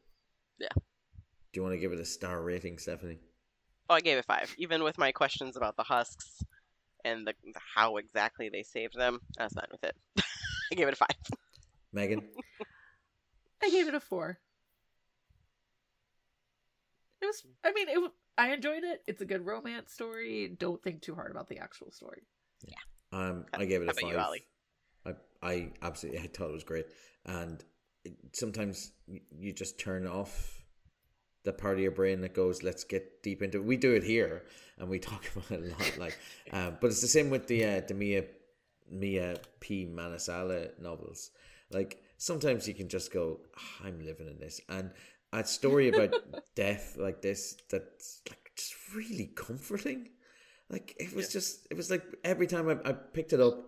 Yeah. Do you want to give it a star rating, Stephanie? Oh, I gave it five, even with my questions about the husks and the how exactly they saved them. I was fine with it. I gave it a five. Megan? I gave it a four. It was. I mean, it. I enjoyed it. It's a good romance story. Don't think too hard about the actual story. Um, I gave it How a about five. you, Ali? I, I absolutely, I thought it was great. And it, sometimes you just turn off the part of your brain that goes, "Let's get deep into." it. We do it here, and we talk about it a lot. Like, um, but it's the same with the uh, the Mia Mia P Manansala novels. Like sometimes you can just go, "Ah, "I'm living in this," and a story about death like this that's like just really comforting. Like it was just, it was like every time I, I picked it up,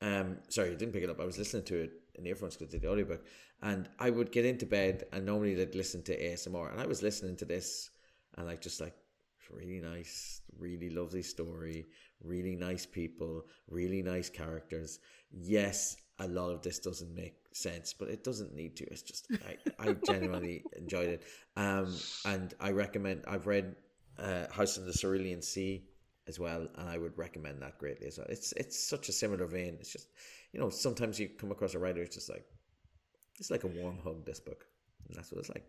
um, sorry, I didn't pick it up. I was listening to it in earphones because I did the audiobook, and I would get into bed and normally they'd listen to ASMR, and I was listening to this, and like just like really nice, really lovely story, really nice people, really nice characters. Yes, a lot of this doesn't make sense, but it doesn't need to. It's just I, I genuinely enjoyed it, um, and I recommend. I've read uh, House in the Cerulean Sea as well, and I would recommend that greatly as well. It's it's such a similar vein. It's just you know sometimes you come across a writer who's just like it's like a warm hug. This book, and that's what it's like.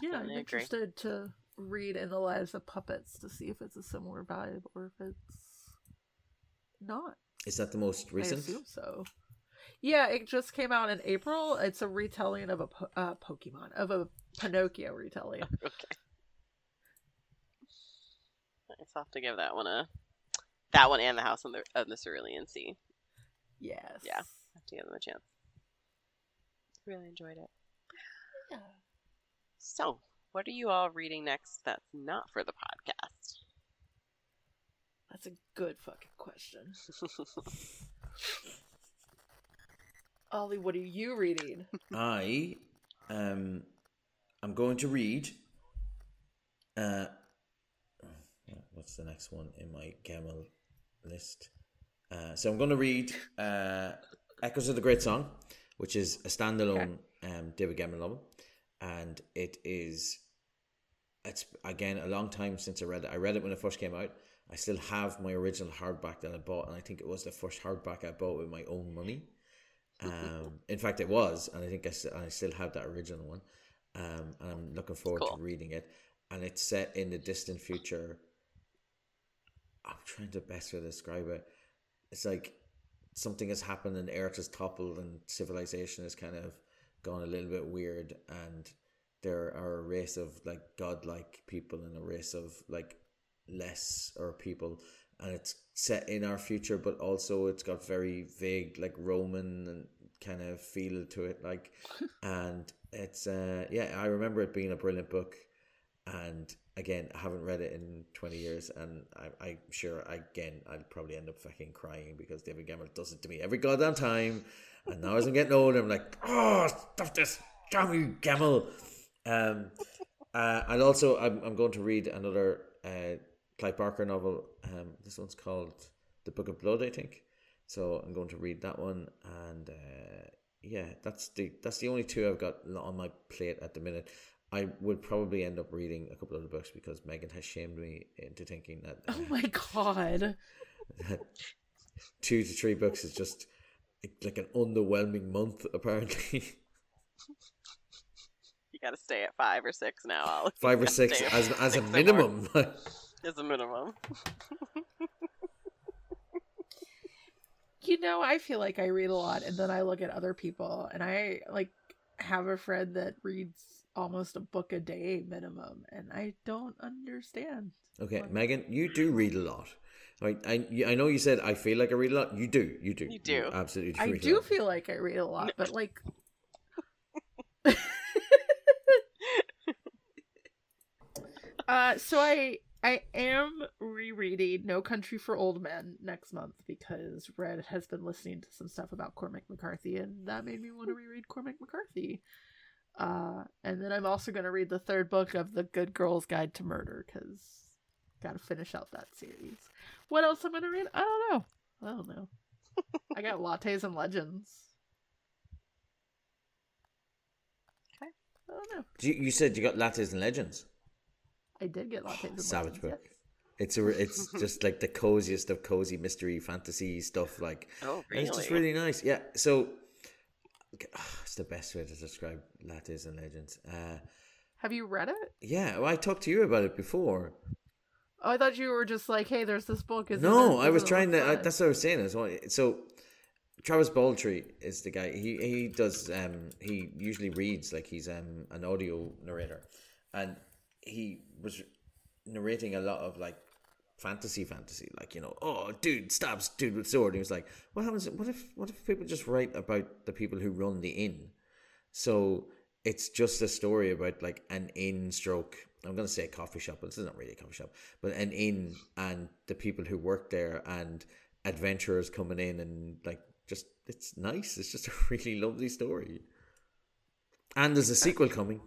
Yeah, I'm Definitely agree. interested to read In the Lives of Puppets to see if it's a similar vibe or if it's not. Is that the most recent? I assume so. Yeah, it just came out in April. It's a retelling of a po- uh, Pokemon of a Pinocchio retelling. Okay. Nice. I'll have to give that one a that one and the House on the of the Cerulean Sea. Yes. Yeah. Have to give them a chance. Really enjoyed it. Yeah. So, what are you all reading next that's not for the podcast? That's a good fucking question. Ollie, what are you reading? I um I'm going to read uh what's the next one in my Gemmell list? Uh, so I'm going to read uh, Echoes of the Great Song, which is a standalone um, David Gemmell novel, and it is it's again a long time since I read it. I read it when it first came out. I still have my original hardback that I bought, and I think it was the first hardback I bought with my own money. Um, in fact, it was, and I think I, I still have that original one. Um, and I'm looking forward Cool. to reading it. And it's set in the distant future. I'm trying to best way to describe it. It's like something has happened and Earth has toppled and civilization has kind of gone a little bit weird and there are a race of like godlike people and a race of like less or people and it's set in our future but also it's got very vague like roman and kind of feel to it like. And it's uh yeah i remember it being a brilliant book and again i haven't read it in 20 years and I, i'm sure again i'll probably end up fucking crying because david gemmell does it to me every goddamn time and now as i'm getting older i'm like oh stop this damn you gemmell um uh, and also I'm, I'm going to read another uh, Clive Barker novel. Um, this one's called The Book of Blood, I think. So I'm going to read that one, and uh, yeah, that's the that's the only two I've got on my plate at the minute. I would probably end up reading a couple of the books because Megan has shamed me into thinking that, uh, Oh my god. two to three books is just like an underwhelming month. Apparently, You got to stay at five or six now. Alex. five or six as as a six or more. minimum. As a minimum. You know, I feel like I read a lot and then I look at other people and I like have a friend that reads almost a book a day minimum, and I don't understand. Okay, What? Megan, you do read a lot. Right, I I know you said I feel like I read a lot. You do, you do, You do. absolutely. Do I do feel like I read a lot, but like. Uh, so I I am rereading No Country for Old Men next month because Red has been listening to some stuff about Cormac McCarthy, and that made me want to reread Cormac McCarthy. Uh, and then I'm also going to read the third book of The Good Girl's Guide to Murder because got to finish out that series. What else I'm going to read? I don't know. I don't know. I got lattes and legends. Okay. I don't know. You, you said you got lattes and legends. I did get lattes and Savage legends. book. It's a, it's just like the coziest of cozy mystery fantasy stuff. Like Oh, and it's just really? really nice. Yeah. So it's the best way to describe lattes and legends. Uh, Have you read it? yeah, well, I talked to you about it before. Oh, I thought you were just like, "Hey, there's this book." Isn't No, it- I was it trying to. I, that's what I was saying. As well. So, Travis Baldree is the guy. He he does. Um, he usually reads like he's um an audio narrator, and he was narrating a lot of like fantasy, fantasy. Like you know, oh, dude stabs dude with sword. And he was like, what happens? What if what if people just write about the people who run the inn? So it's just a story about like an inn stroke. I'm gonna say a coffee shop, but this is not really a coffee shop, but an inn and the people who work there and adventurers coming in and like just it's nice. It's just a really lovely story. And there's a uh, sequel coming.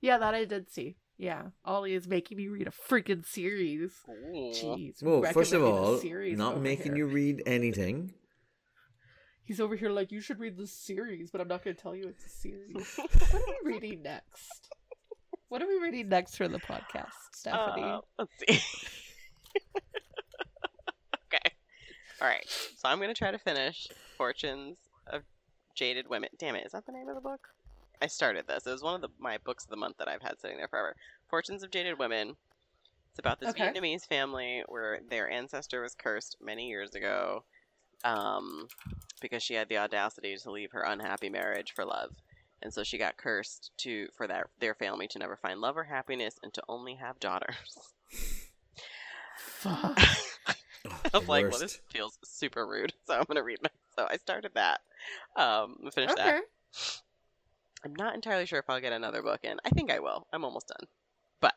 Yeah, that I did see. Yeah, Ollie is making me read a freaking series. Ooh. Jeez. Well, first of all, not making here. you read anything. He's over here like you should read this series, but I'm not going to tell you it's a series. what are we reading next? What are we reading next for the podcast, Stephanie? Uh, let's see. okay. All right. So I'm going to try to finish Fortunes of Jaded Women. Damn it. Is that the name of the book? I started this. It was one of the, my books of the month that I've had sitting there forever. Fortunes of Jaded Women. It's about this Okay. Vietnamese family where their ancestor was cursed many years ago um, because she had the audacity to leave her unhappy marriage for love. And so she got cursed to for that their family to never find love or happiness and to only have daughters. Fuck. I was the like, well, this feels super rude, so I'm gonna read. My, so I started that. Um, I finished okay. that. I'm not entirely sure if I'll get another book in. I think I will. I'm almost done. But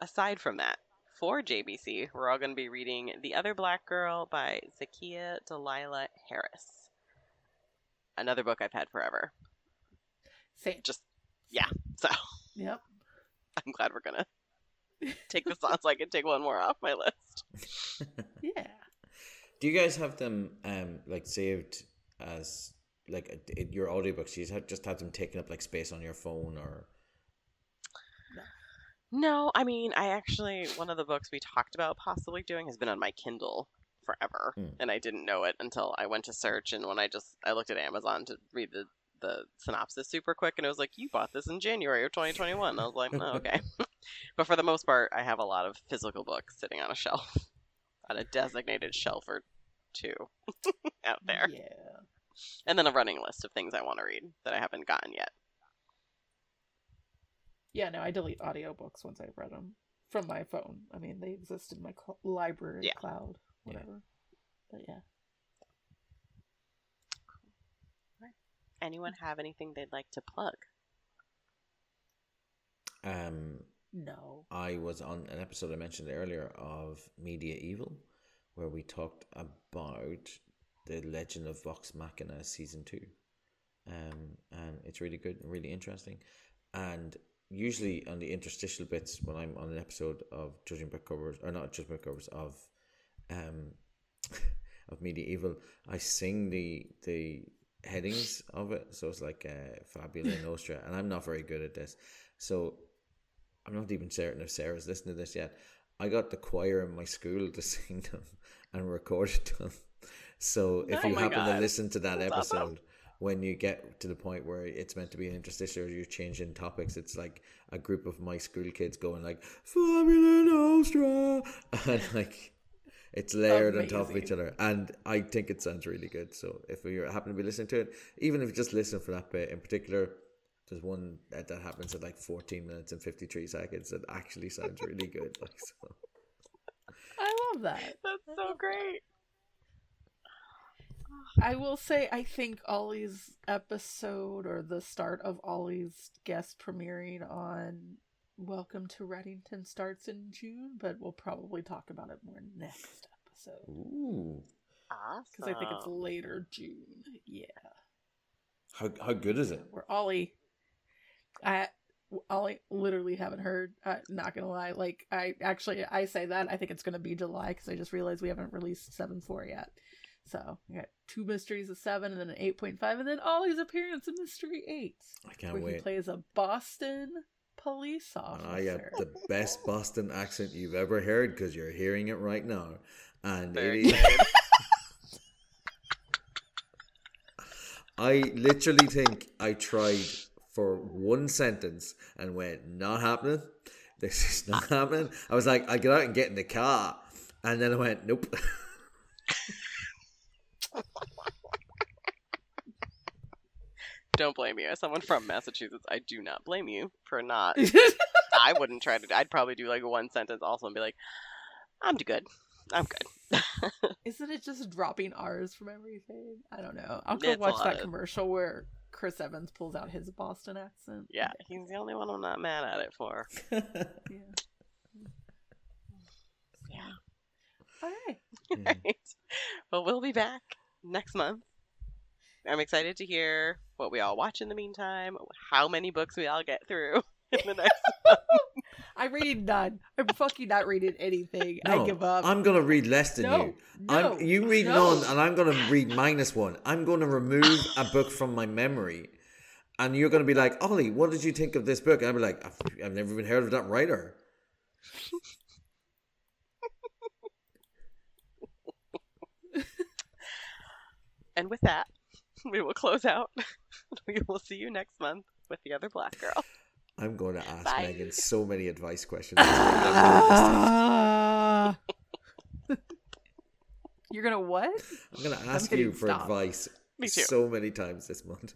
aside from that, for JBC, we're all gonna be reading The Other Black Girl by Zakiya Dalila Harris. Another book I've had forever. Same. Just yeah. So Yep. I'm glad we're gonna take this on so I can take one more off my list. Yeah. Do you guys have them um like saved as like in your audiobooks? You just have, them taking up like space on your phone or No, I mean, I actually one of the books we talked about possibly doing has been on my Kindle forever, Hmm. and I didn't know it until I went to search and when I just I looked at Amazon to read the the synopsis super quick, and it was like, "You bought this in January of 2021." I was like, "Oh, okay." but for the most part, I have a lot of physical books sitting on a shelf, on a designated shelf or two out there, Yeah. And then a running list of things I want to read that I haven't gotten yet. Yeah, no, I delete audiobooks once I've read them from my phone. I mean, they exist in my cl- library, Yeah. cloud, Yeah. whatever. But yeah. Anyone have anything they'd like to plug? um No. I was on an episode I mentioned earlier of Media Evil, where we talked about the Legend of Vox Machina season two, um, and it's really good and really interesting. And usually on the interstitial bits, when I'm on an episode of Judging Book Covers, or not Judging Book Covers of, um, of Media Evil, I sing the the headings of it. So it's like uh, Fabula Nostra, and I'm not very good at this. So I'm not even certain if Sarah's listened to this yet. I got the choir in my school to sing them and recorded them. So if Oh you my happen to listen to that episode, when you get to the point where it's meant to be an interstitial or you're changing topics, it's like a group of my school kids going like Fabula Nostra and like it's layered on top of each other. And I think it sounds really good. So if you happen to be listening to it, even if you just listen for that bit in particular, There's one that, that happens at like 14 minutes and 53 seconds that actually sounds really good. Like so. I love that. That's so great. I will say, I think Ollie's episode or the start of Ollie's guest premiering on Welcome to Reddington starts in June, but we'll probably talk about it more next episode Ooh, Awesome. because I think it's later June. Yeah, how how good is it? where Ollie, I Ollie literally haven't heard. Uh, not gonna lie, like I actually I say that I think it's gonna be July because I just realized we haven't released seven four yet. So we got two mysteries of seven and then an eight point five, and then Ollie's appearance in Mystery Eight, I can't where he plays a Boston police officer. I have the best Boston accent you've ever heard because you're hearing it right now, and Very it is. I literally think I tried for one sentence and went, not happening. This is not happening. I was like, I get out and get in the car. And then I went, nope. Don't blame you. As someone from Massachusetts, I do not blame you for not. I wouldn't try to. I'd probably do like one sentence also and be like, "I'm good. I'm good." Isn't it just dropping R's from everything? I don't know. I'll go It's watch that of- commercial where Chris Evans pulls out his Boston accent. yeah, he's the only one I'm not mad at it for. Yeah. Yeah. All right. right. Well, we'll be back next month. I'm excited to hear what we all watch in the meantime, how many books we all get through in the next. I'm reading none. I'm fucking not reading anything. I give up. I'm gonna read less than No, you. no, I'm you read no. none, and I'm gonna read minus one. I'm gonna remove a book from my memory, and you're gonna be like, Ollie, what did you think of this book? And I'll be like, I've, I've never even heard of that writer. And with that, we will close out. we will see you next month with the other black girl. I'm going to ask Bye. Megan so many advice questions. You're gonna what? I'm going to ask hitting you for stop. advice so many times this month.